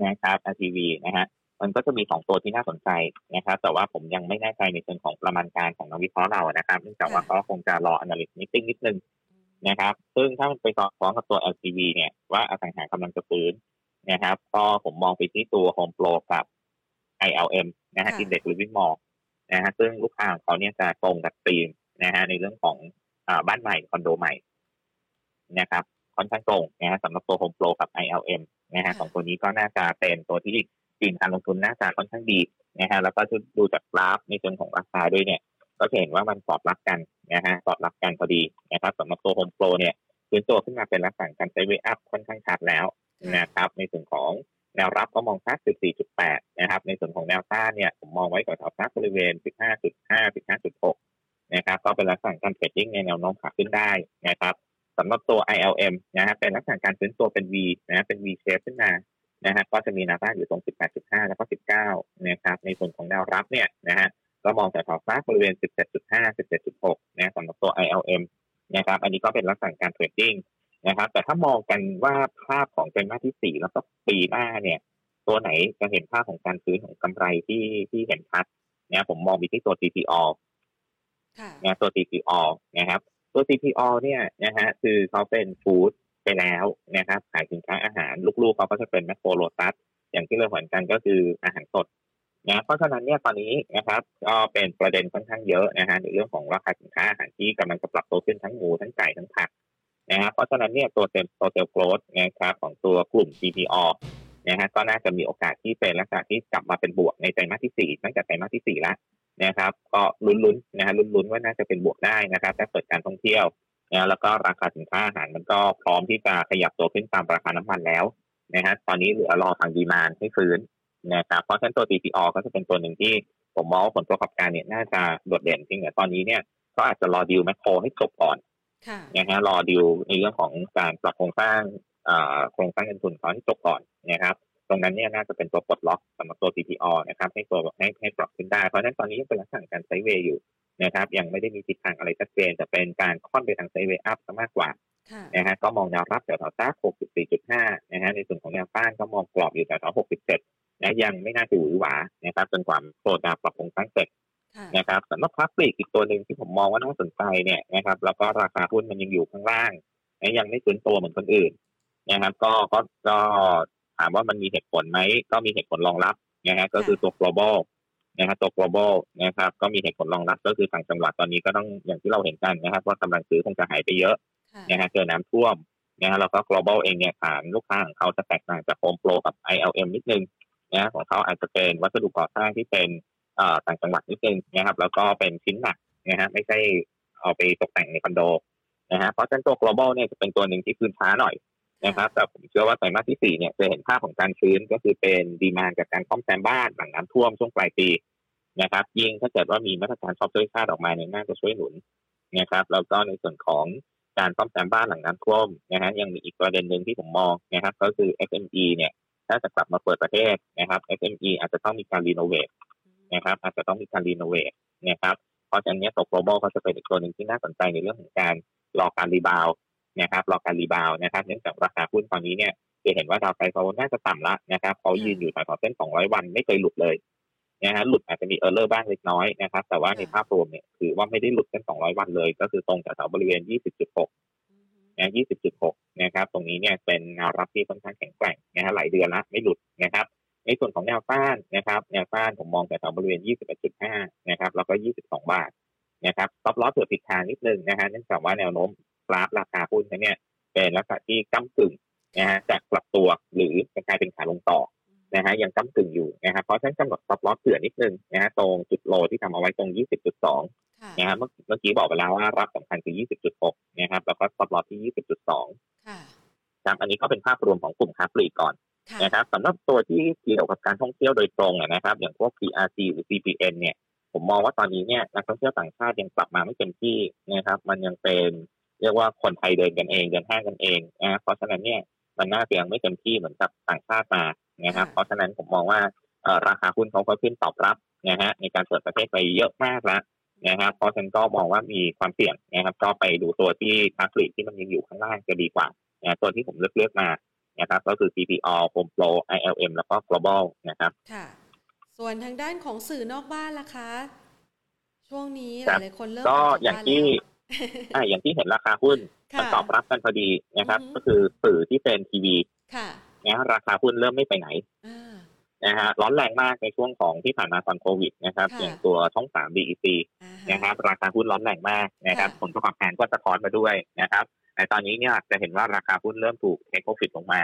นะครับ RTV นะฮะมันก็จะมีสองตัวที่น่าสนใจนะครับ แต่ว่าผมยังไม่แน่ใจในเชิงของประมาณการของนักวิเคราะห์เรานะครับเนื่องจากว่าเขาคงจะรอ analyst meeting นิดนึงนะครับ ซึ่งถ้ามันไปสอดคล้องกับตัว LTV เนี่ยว่าอสังหากำลังจะฟื้นนะครับ ก็ผมมองไปที่ตัว Home Pro กับ ILM นะฮะ Index Living Mall นะฮะซึ่งลูกค้าของเขาเนี่ยจะตรงกับธีมนะฮะในเรื่องของอบ้านใหม่คอนโดใหม่ นะครับค่อนข้างตรงนะฮะสำหรับตัวโฮมโปรกับ ILM นะฮะสองตัวนี้ก็น่าจะเป็นตัวที่ธีมการลงทุนน่าจะค่อนข้างดีนะฮะแล้วก็ดูจากกราฟในเชิงของราคาด้วยเนี่ย ก็เห็นว่ามันสอดรับกันนะฮะสอดรับกันพอดีนะครับสำหรับตัวโฮมโปรเนี่ยฟื้นตัวขึ้นมาเป็นลักษณะการ sideway up ค่อนข้างชัดแล้วนะครับในส่วนของแนวรับก็มองสัก14.8 นะครับ ในส่วนของแนวต้านเนี่ย ผมมองไว้ก่อนแถวสักบริเวณ 15.5 15.6 นะครับ ก็เป็นลักษณะการเทรดดิ้งในแนวโน้มขาขึ้นได้นะครับ สำหรับตัว ILM นะฮะเป็นลักษณะการฟื้นตัวเป็น V นะเป็น V shape ขึ้นมานะฮะก็จะมีแนวต้านอยู่ตรง 18.5 แล้วก็ 19 นะครับในส่วนของแนวรับเนี่ยนะฮะก็มองแต่แถวสักบริเวณ 17.5 17.6 นะสำหรับตัว ILM นะครับอันนี้ก็เป็นลักษณะการเทรดดิ้งนะครับแต่ถ้ามองกันว่าภาพของไตรมาสที่สี่แล้วก็ปีหน้าเนี่ยตัวไหนจะเห็นภาพของการซื้อของกำไรที่ที่เห็นชัดเนี่ยผมมองไปที่ตัว TPO นะตัว TPO นะครับ ตัว TPO เนี่ยนะฮะคือเขาเป็นฟู้ดไปแล้วนะครับขายสินค้าอาหารลูกๆเขาก็จะเป็นแมคโครโลตัสอย่างที่เราเหมือนกันก็คืออาหารสดนะเพราะฉะนั้นเนี่ยตอนนี้นะครับก็เป็นประเด็นค่อนข้างเยอะนะฮะในเรื่องของราคาสินค้าอาหารที่กำลังจะปรับตัวขึ้นทั้งหมูทั้งไก่ทั้งผักนะครับเพราะฉะนั้นเนี่ยตัวเต็มตัวเต็มโกรดนะครับของตัวกลุ่ม GPO นะฮะก็น่าจะมีโอกาสที่เป็นลักษณะที่กลับมาเป็นบวกในไตรมาสที่ 4 ตั้งแต่ไตรมาสที่ 4 แล้ว นะครับ ก็ลุ้นๆนะฮะลุ้นๆว่าน่าจะเป็นบวกได้นะครับถ้าเกิดการท่องเที่ยวนะแล้วก็ราคาสินค้าอาหารมันก็พร้อมที่จะขยับตัวขึ้นตามราคาน้ำมันแล้วนะฮะตอนนี้เหลือรอทางดีมานให้ฟื้นนะครับเพราะฉะนั้นตัว TPO ก็จะเป็นตัวหนึ่งที่ผมมองว่าผลประกอบการเนี่ยน่าจะโดดเด่นจริงแต่ตอนนี้เนี่ยก็อาจจะรอดีลแมคโครให้จบก่อนนะฮะรอดิวในเรื่องของการปรับโครงสร้างโครงสร้างเงินทุนเขาให้จบก่อนนะครับ ตรงนั้นเนี่ยน่าจะเป็นตัวปลดล็อกสำหรับตัว TPO นะครับให้ตัวให้ให้ปรับขึ้นได้ เพราะฉะนั้นตอนนี้ยังเป็นลักษณะการไซเวย์อยู่นะครับยังไม่ได้มีทิศทางอะไรชัดเจนจะเป็นการค่อนไปทางไซเวย์อัพซะมากกว่านะฮะก็มองแนวรับแถวๆสัก64.5นะฮะในส่วนของแนวต้านก็มองกรอบอยู่แถวๆ67นะยังไม่น่าจะหวือหวานะครับจนกว่าโปรดาปรับโครงสร้างเสร็จนะครับสำหรับคลาสสิกอีกตัวหนึ่งที่ผมมองว่าน่าสนใจเนี่ยนะครับแล้วก็ราคาหุ้นมันยังอยู่ข้างล่างยังไม่ฟื้นตัวเหมือนคนอื่นนะครับก็ก็ก็ ถามว่ามันมีเหตุผลไหมก็มีเหตุผลรองรับนะฮะก็คือตัว global นะครับตัว global นะครับ ก็มีเหตุผลรองรับก็คือต่างจังหวัดตอนนี้ก็ต้องอย่างที่เราเห็นกันนะครับว่ากำลังซื้อคงจะหายไปเยอะนะฮะเจอน้ำท่วมนะฮะแล้วก็ global เองเนี่ยฐานลูกค้าของเขาจะแตกต่างจาก home pro กับ ILM นิดนึงนะของเขาอาจจะเป็นวัสดุก่อสร้างที่เป็นต่างจังหวัดนิดนึงนะครับ แล้วก็เป็นชิ้นหนักนะฮะไม่ใช่เอาไปตกแต่งในคอนโดนะฮะเพราะฉะนั้นตัว global เนี่ยจะเป็นตัวหนึ่งที่ฟื้นช้าหน่อย นะครับแต่ผมเชื่อว่าไตรมาสที่สี่เนี่ยจะเห็นภาพของการฟื้นก็คือเป็น demand จากการซ่อมแซมบ้านหลังน้ำท่วมช่วงปลายปีนะครับ ยิ่งถ้าเกิดว่ามีมาตรการช็อปช่วยชาติออกมาเนี่ยน่าจะช่วยหนุนนะครับแล้วก็ในส่วนของการซ่อมแซมบ้านหลังน้ำท่วมนะฮะยังมีอีกประเด็นหนึ่งที่ผมมองนะครับ ก็คือ SME เนี่ยถ้าจะกลับมาเปิดประเทศนะครับ SME อาจจะต้องมีการ renovateนะครับอาจจะต้องมีการ renovate นะครับเพราะฉะนั้นตัว global เขาจะเป็นอีกตัวหนึ่งที่น่าสนใจในเรื่องของการรอการ rebound นะครับรอการ rebound นะครับเนื่องจากราคาหุ้นตอนนี้เนี่ยจะเห็นว่า downside เขาน่าจะต่ำละนะครับเขายืนอยู่แถวๆเส้น 200 วันไม่เคยหลุดเลยนะฮะหลุดอาจจะมี error บ้างเล็กน้อยนะครับ แต่ว่าในภาพรวมเนี่ยถือว่าไม่ได้หลุดเส้น 200 วันเลย ก็คือตรงจากแถวบริเวณ 20.6 นะ 20.6 นะครับ ตรงนี้เนี่ยเป็นแนวรับที่ค่อนข้างแข็งแกร่งนะฮะหลายเดือนละไม่หลุดนะครับในส่วนของแนวต้านนะครับ แนวต้านผมมองแต่แถวบริเวณ 21.5 นะครับ แล้วก็ 22 บาทนะครับซับล้อเผื่อผิดทางนิดนึงนะฮะเนื่องจากว่าแนวโน้ม กราฟราคาหุ้นเนี่ยเป็นลักษณะที่ก้ากึ่งนะฮะจากกลับตัวหรือจะกลายเป็นขาลงต่อนะฮะยังก้ากึ่งอยู่นะครับเพราะฉะนั้นกำหนดซับล้อเผื่อนิดนึงนะฮะตรงจุดโลที่ทำเอาไว้ตรง 20.2นะฮะเมื่อกี้บอกไปแล้วว่ารับสำคัญคือ 20.6นะครับแล้วก็ซับล้อที่ 20.2ครับอันนี้ก็เป็นภาพรวมของกลุ่มค้าปลีกก่อนนะครับสำหรับตัวที่เกี่ยวกับการท่องเที่ยวโดยตรงนะครับ อย่างพวก PRC หรือ CPN เนี่ย ผมมองว่าตอนนี้เนี่ยนักท่องเที่ยวต่างชาติยังกลับมาไม่เต็มที่นะครับ มันยังเป็น เรียกว่าคนไทยเดินกันเองเดินห้างกันเองนะเพราะฉะนั้นเนี่ยมันน่าจะยังไม่เต็มที่เหมือนกับต่างชาติมานะครับเพราะฉะนั้นผมมองว่าราคาหุ้นเขาก็ขึ้นตอบรับนะฮะในการเปิดประเทศไปเยอะมากแล้วนะครับเพราะฉะนั้นก็มองว่ามีความเสี่ยงนะครับ ก็ไปดูตัวที่ค้าปลีกที่มันยังอยู่ข้างล่างจะดีกว่านะตัวที่ผมเลือกเลือกมานะครับก็คือ CPO Home Pro ILM แล้วก็ Global นะครับค่ะ ส่วนทางด้านของสื่อนอกบ้านล่ะคะ ช่วงนี้หลายคนเริ่มก็อย่างที่ อ่าอย่างที่เห็นราคาหุ้นมันตอบรับกันพอดีนะครับ ก็คือสื่อที่เป็นทีวีนะราคาหุ้นเริ่มไม่ไปไหนนะฮะร้อนแรงมากในช่วงของที่ผ่านมาตอนโควิดนะครับอย่างตัวช่องสาม BEC นะครับ ราคาหุ้นร้อนแรงมากนะครับ ผลประกอบการก็สะท้อนมาด้วยนะครับแต่ตอนนี้เนี่ยจะเห็นว่าราคาหุ้นเริ่มถูกเทคโปรฟิตลงมา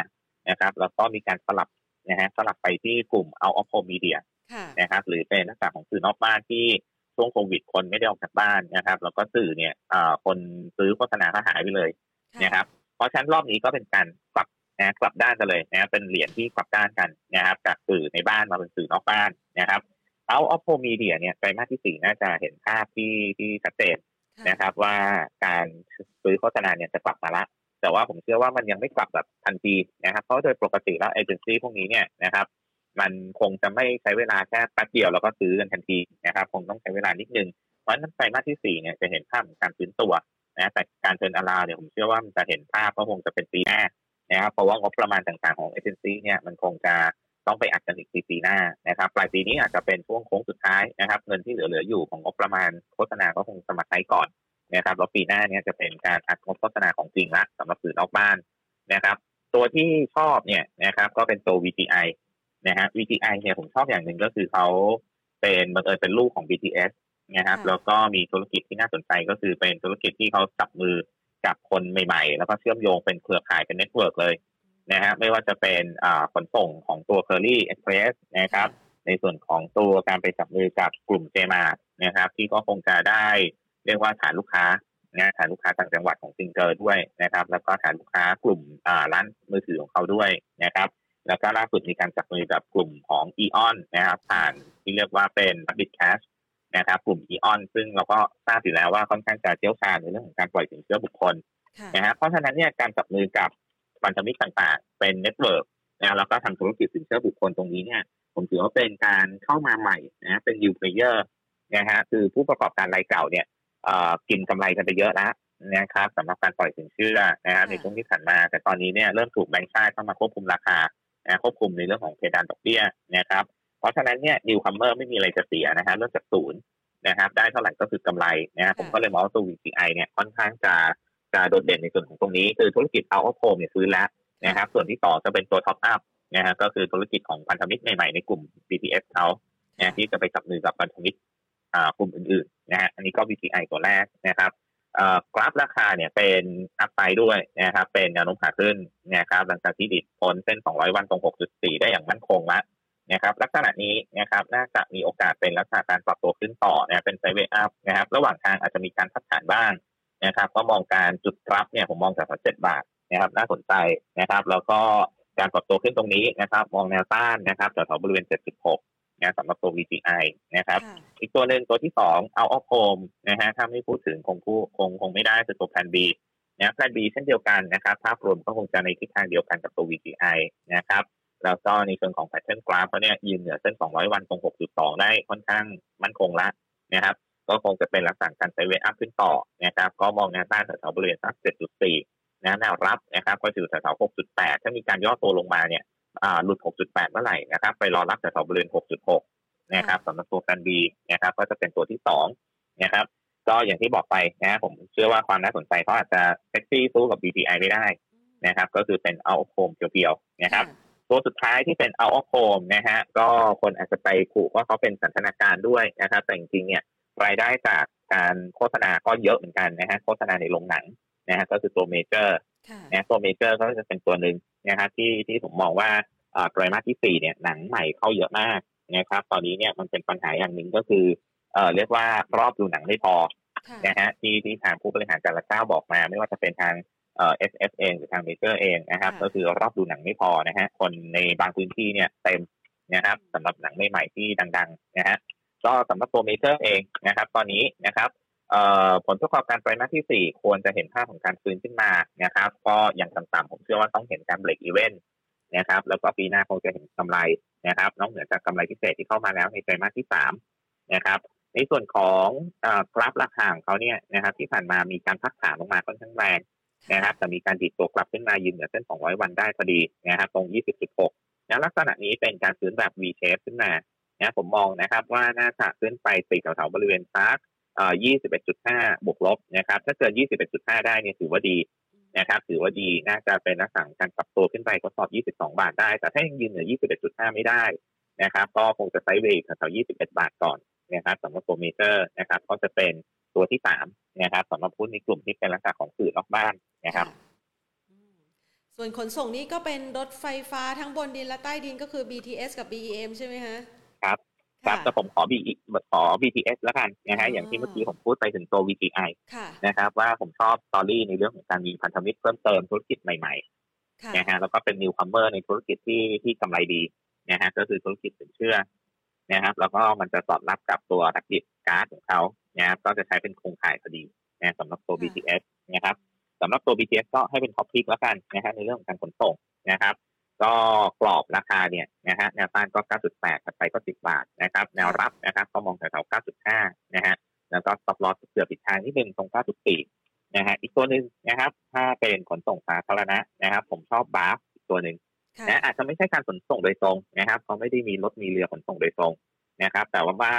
นะครับ แล้วก็มีการสลับนะฮะสลับไปที่กลุ่มเอาออฟโฮมีเดียนะครับ หรือเป็นลักษณะของสื่อนอกบ้านที่ ช่วงโควิดคนไม่ได้ออกจากบ้านนะครับ แล้วก็สื่อเนี่ยคนซื้อโฆษณาก็หายไปเลยนะครับ เพราะฉะนั้นรอบนี้ก็เป็นการกลับนะกลับด้านกันเลยนะเป็นเหรียญที่กลับด้านกันนะครับ จากสื่อในบ้านมาเป็นสื่อนอกบ้านนะครับเอาออฟโฟมีเดียเนี่ยไตรมาสที่สี่น่าจะเห็นภาพที่ที่ชัดเจนนะครับ ว่าการซื้อโฆษณาเนี่ยจะกลับมาละแต่ว่าผมเชื่อว่ามันยังไม่กลับแบบทันทีนะครับ เพราะโดยปกติแล้วเอเจนซี่พวกนี้เนี่ยนะครับ มันคงจะไม่ใช้เวลาแค่แป๊บเดียวแล้วก็ซื้อกันทันทีนะครับ คงต้องใช้เวลานิดนึง เพราะฉะนั้นไตรมาสที่สี่เนี่ยจะเห็นภาพของการฟื้นตัวนะแต่การเทินอาราเนี่ยผมเชื่อว่ามันจะเห็นภาพก็คงจะเป็นปีหน้านะครับเพราะว่างบประมาณต่างๆของเอเจนซี่เนี่ยมันคงจะต้องไปอัดกันอีกปีปีหน้านะครับ ปลายปีนี้อาจจะเป็นช่วงโค้งสุดท้ายนะครับ เงินที่เหลือๆอยู่ของงบประมาณโฆษณาก็คงสมัครใช้ก่อนนะครับแล้วปีหน้าเนี้จะเป็นการอัดงบโฆษณาของจริงละสำหรับสื่อนอกบ้านนะครับ ตัวที่ชอบเนี่ยนะครับก็เป็นตัว VGI นะฮะ VGI เนี่ยผมชอบอย่างหนึ่งก็คือเขาเป็นบังเอิญเป็นลูกของ BTS นะครับ แล้วก็มีธุรกิจที่น่าสนใจก็คือเป็นธุรกิจที่เขาจับมือกับคนใหม่ ๆ แล้วก็เชื่อมโยงเป็นเครือข่ายเป็น network เลยนะฮะไม่ว่าจะเป็นขนส่งของตัว Kerry Express นะครับ ในส่วนของตัวการไปจับมือกับกลุ่มเจมาร์ทนะครับ ที่ก็คงจะได้เรียกว่าฐานลูกค้านะฐานลูกค้าต่างจังหวัดของซิงเกอร์ด้วยนะครับ แล้วก็ฐานลูกค้ากลุ่มร้านมือถือของเขาด้วยนะครับ แล้วก็ล่าสุดมีการจับมือกับกลุ่มของอีออนนะครับ ผ่านที่เรียกว่าเป็น Rabbit Cash นะครับ กลุ่มอีออนซึ่งเราก็ทราบอยู่แล้วว่าค่อนข้างจะเชี่ยวชาญในเรื่องของการปล่อยสินเชื่อบุคคลนะฮะเพราะฉะนั้นเนี่ยการจับมือกับพันธมิตรต่างๆ เป็น network นะแล้วก็ทำธุรกิจสินเชื่อบุคคลตรงนี้เนี่ยผมถือว่าเป็นการเข้ามาใหม่นะเป็น new player นะฮะคือผู้ประกอบการรายเก่าเนี่ยกินกำไรกันไปเยอะแล้วนะครับสำหรับการปล่อยสินเชื่อนะครับในช่วงที่ผ่านมา แต่ตอนนี้เนี่ยเริ่มถูกแบงก์ชาติเข้ามาควบคุมราคา นะควบคุมในเรื่องของเพดานดอกเบี้ยนะครับ เพราะฉะนั้นเนี่ย newcomer ไม่มีอะไรจะเสียนะฮะเริ่มจากศูนย์นะครับ ได้เท่าไหร่ก็คือกำไรนะครับผมก็เลยมองว่าตัว VGI เนี่ยค่อนข้างจะจะโดดเด่นในส่วนของตรงนี้ คือธุรกิจ out of home เนี่ยชัวร์แล้วนะครับ ส่วนที่ต่อจะเป็นตัว top upนะฮะก็คือธุรกิจของพันธมิตรใหม่ๆในกลุ่ม BTS เขานะที่จะไปจับมือกับพันธมิตรกลุ่มอื่นๆนะฮะอันนี้ก็ VCI ตัวแรกนะครับ กราฟราคาเนี่ยเป็นอัพไซด์ด้วยนะครับ เป็นแนวโน้มขาขึ้นนะครับหลังจากที่ดิดพ้นเส้น 200 วันตรง 6.4 ได้อย่างมั่นคงแล้วนะครับลักษณะนี้นะครับน่าจะมีโอกาสเป็นลักษณะการปรับตัวขึ้นต่อนะเป็นไซเวอัพนะครับ ระหว่างทางอาจจะมีการพักฐานบ้างนะครับ ก็มองการจุดรับเนี่ยผมมองจากเจ็ดบาทนะครับ น่าสนใจนะครับ แล้วก็การปรับตัวขึ้นตรงนี้นะครับ มองแนวต้านนะครับแถวบริเวณ 76 นะสำหรับตัว VGI นะครับ อีกตัวหนึ่งตัวที่สอง out of home นะฮะถ้าไม่พูดถึงคงคู่คงคงไม่ได้คือตัว Plan B นะ Plan B เช่นเดียวกันนะครับ ภาพรวมก็คงจะในทิศทางเดียวกันกับตัว VGI นะครับแล้วก็ในส่วนของ pattern กราฟเขาเนี่ยยืนเหนือเส้น 200 วันตรง 6.2 ได้ค่อนข้างมั่นคงละนะครับ ก็คงจะเป็นลักษณะการ sideway up ขึ้นต่อนะครับ ก็มองแนวต้านแถวๆบริเวณสัก7.4นะแนวรับนะครับ ก็อยู่แถวๆ6.8 ถ้ามีการย่อตัวลงมาเนี่ย หลุด 6.8 เมื่อไหร่นะครับ ไปรอรับแถวๆบริเวณ 6.6 นะครับสำหรับตัวแฟนบีนะครับ ก็จะเป็นตัวที่2นะครับ ก็อย่างที่บอกไปนะผมเชื่อว่าความน่าสนใจเขาอาจจะเซ็กซี่สู้กับ BTI ไม่ได้นะครับ ก็คือเป็นเอาโคมเพียวๆนะครับ ตัวสุดท้ายที่เป็นเอาออโคมนะฮะก็คนอาจจะไปขู่ว่าเขาเป็นสันทนาการด้วยนะครับ แต่จริงๆเนี่ยรายได้จากการโฆษณาก็เยอะเหมือนกันนะฮะโฆษณาในโรงหนังนะฮะก็คือตัวเมเจอร์นะตัวเมเจอร์ก็จะเป็นตัวหนึ่งนะฮะที่ที่ผมมองว่า ไตรมาสที่สี่เนี่ยหนังใหม่เข้าเยอะมากนะครับ ตอนนี้เนี่ยมันเป็นปัญหาอย่างหนึ่งก็คือเอ่อเรียกว่ารอบดูหนังไม่พอนะฮะที่ที่ทางผู้บริหารแต่ละเจ้าบอกมา ไม่ว่าจะเป็นทางเอ่อ SF เองหรือทางเมเจอร์เองนะครับ ก็คือรอบดูหนังไม่พอนะฮะคนในบางพื้นที่เนี่ยเต็มนะครับสำหรับหนังใหม่ๆที่ดังๆนะฮะก็สำหรับตัวเมเจอร์เองนะครับ ตอนนี้นะครับผลประกอบการไตรมาสที่ 4 ควรจะเห็นภาพของการฟื้นขึ้นมานะครับ ก็อย่างต่ำๆผมเชื่อว่าต้องเห็นการ break even นะครับ แล้วก็ปีหน้าคงจะเห็นกำไรนะครับ นอกเหนือจากกำไรพิเศษที่เข้ามาแล้วในไตรมาสที่3นะครับ ในส่วนของกราฟราคาของเขาเนี่ยนะครับที่ผ่านมามีการพักฐานลงมาค่อนข้างแรงนะครับแต่มีการดีดตัวกลับขึ้นมายืนเหนือเส้น 200 วันได้พอดีนะครับตรง 20.6นะลักษณะนี้เป็นการฟื้นแบบ V shape ขึ้นมานะผมมองนะครับว่าน่าจะขึ้นไปติดแถวๆบริเวณซัก21.5 บวกลบนะครับ ถ้าเกิด21.5 ได้เนี่ยถือว่าดี นะครับถือว่าดีน่าจะเป็นลักษณะการปรับตัวขึ้นไปทดสอบ 22 บาทได้ แต่ถ้ายังยืนเหนือ 21.5 ไม่ได้นะครับ ก็คงจะไซด์เวย์แถวๆ21 บาทก่อนนะครับสำหรับตัวเมเจอร์นะครับ ก็จะเป็นตัวที่สามนะครับสำหรับหุ้นในกลุ่มที่เป็นลักษณะของสื่อนอกบ้านนะครับ ส่วนขนส่งนี้ก็เป็นรถไฟฟ้าทั้งบนดินและใต้ดินก็คือ BTS กับ BEM ใช่ไหมฮะ ครับครับแต่ผมขอ B ขอ BTS แล้วกันนะฮะอย่างที่เมื่อกี้ผมพูดไปถึงตัว VGI นะครับว่าผมชอบ story ในเรื่องของการมีพันธมิตรเพิ่มเติมธุรกิจใหม่ๆนะฮะแล้วก็เป็น newcomer ในธุรกิจที่ที่กำไรดีนะฮะก็คือธุรกิจสินเชื่อนะครับแล้วก็มันจะสอดรับกับตัวนักดิบก๊าซของเขานะครับก็จะใช้เป็นโครงข่ายพอดีนะสำหรับตัว BTS นะครับสำหรับตัว BTS ก็ให้เป็น top pick แล้วกันนะฮะในเรื่องของการขนส่งนะครับ ก็กรอบราคาเนี่ยนะฮะแนวต้านก็ 9.8ถัดไปก็ 10 บาทนะครับ แนวรับนะครับก็มองแถวๆ9.5 นะฮะ แล้วก็ stop loss เผื่อผิดทางนิดหนึ่งตรง 9.4 นะฮะ อีกตัวหนึ่งนะครับ ถ้าเป็นขนส่งสาธารณะนะครับ ผมชอบ BAFS อีกตัวหนึ่งนะอาจจะไม่ใช่การขนส่งโดยตรงนะครับเขาไม่ได้มีรถมีเรือขนส่งโดยตรงนะครับ แต่ว่าว่า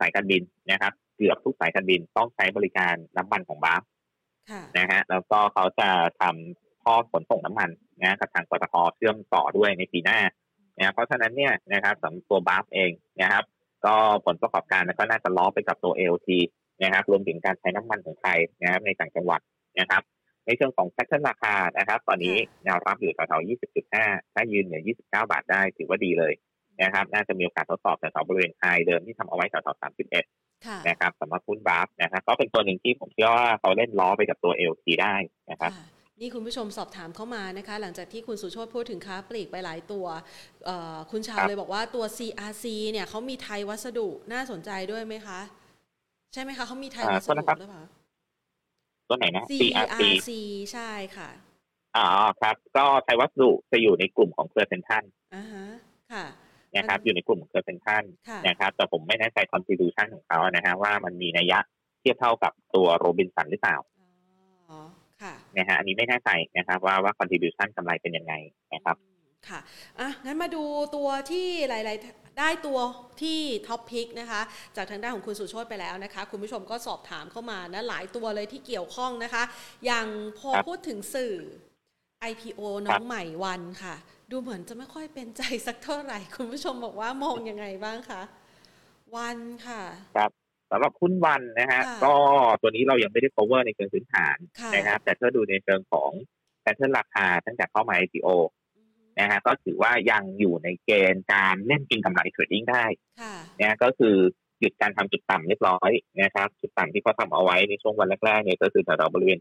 สายการบินนะครับ เกือบทุกสายการบินต้องใช้บริการน้ำมันของบาฟนะฮะ แล้วก็เขาจะทำท่อขนส่งน้ำมัน นะกับทางปตทเชื่อมต่อด้วยในปีหน้านะเพราะฉะนั้นเนี่ยนะครับสำหรับตัวบาฟเองนะครับ ก็ผลประกอบการก็น่าจะล้อไปกับตัว LT นะครับรวมถึงการใช้น้ำมันของไทยนะครับในต่างจังหวัดนะครับ ในเชิงของแพทเทิร์นราคานะครับ ตอนนี้แนวรับอยู่แถวๆ20.5 ถ้ายืนเหนือ29 บาทได้ถือว่าดีเลยนะครับ น่าจะมีโอกาสทดสอบแถวบริเวณไฮเดิมที่ทำเอาไว้แถวๆ31นะครับสำหรับหุ้นบาฟนะครับก็เป็นตัวหนึ่งที่ผมเชื่อว่าเขาเล่นล้อไปกับตัว LT ได้นะครับ นี่คุณผู้ชมสอบถามเข้ามานะคะ หลังจากที่คุณสุโชตพูดถึงค้าปลีกไปหลายตัว คุณชาวเลยบอกว่าตัว CRC เนี่ยเขามีไทยวัสดุน่าสนใจด้วยไหมคะ ใช่ไหมคะเขามีไทยวัสดุหรือเปล่าตัวไหนนะ CRC ใช่ค่ะอ๋อครับ ก็ไทยวัสดุจะอยู่ในกลุ่มของเครือเซ็นทรัลอ่าฮะค่ะนะครับ อยู่ในกลุ่มเครือเซ็นทรัลนะครับ แต่ผมไม่แน่ใจ contribution ของเขานะฮะว่ามันมีนัยยะเทียบเท่ากับตัวโรบินสันหรือเปล่า นะฮะอันนี้ไม่แน่ใจนะครับว่าว่า contribution กำไรเป็นยังไงนะครับค่ะอะ งั้นมาดูตัวที่หลาย ๆ ได้ตัวที่ top pick นะคะ จากทางด้านของคุณสุโชตไปแล้วนะคะ คุณผู้ชมก็สอบถามเข้ามานะ หลายตัวเลยที่เกี่ยวข้องนะคะ อย่างพอพูดถึงสื่อ IPO น้องใหม่วันค่ะ ดูเหมือนจะไม่ค่อยเป็นใจสักเท่าไหร่ คุณผู้ชมบอกว่ามองยังไงบ้างคะ วันค่ะ ครับ สำหรับหุ้นวันนะฮะก็ตัวนี้เรายังไม่ได้ cover ในเชิงพื้นฐานนะครับ แต่ถ้าดูในเชิงของแพทเทิร์นราคาตั้งแต่เข้ามา IPO นะฮะก็ถือว่ายังอยู่ในเกณฑ์การเล่นกินกำไรเทรดดิ้งได้นะก็คือหยุดการทำจุดต่ำเรียบร้อยนะครับจุดต่ำที่เขาทาเอาไว้ในช่วงวันแรกๆเนี่ยก็คือแถวบริเวณ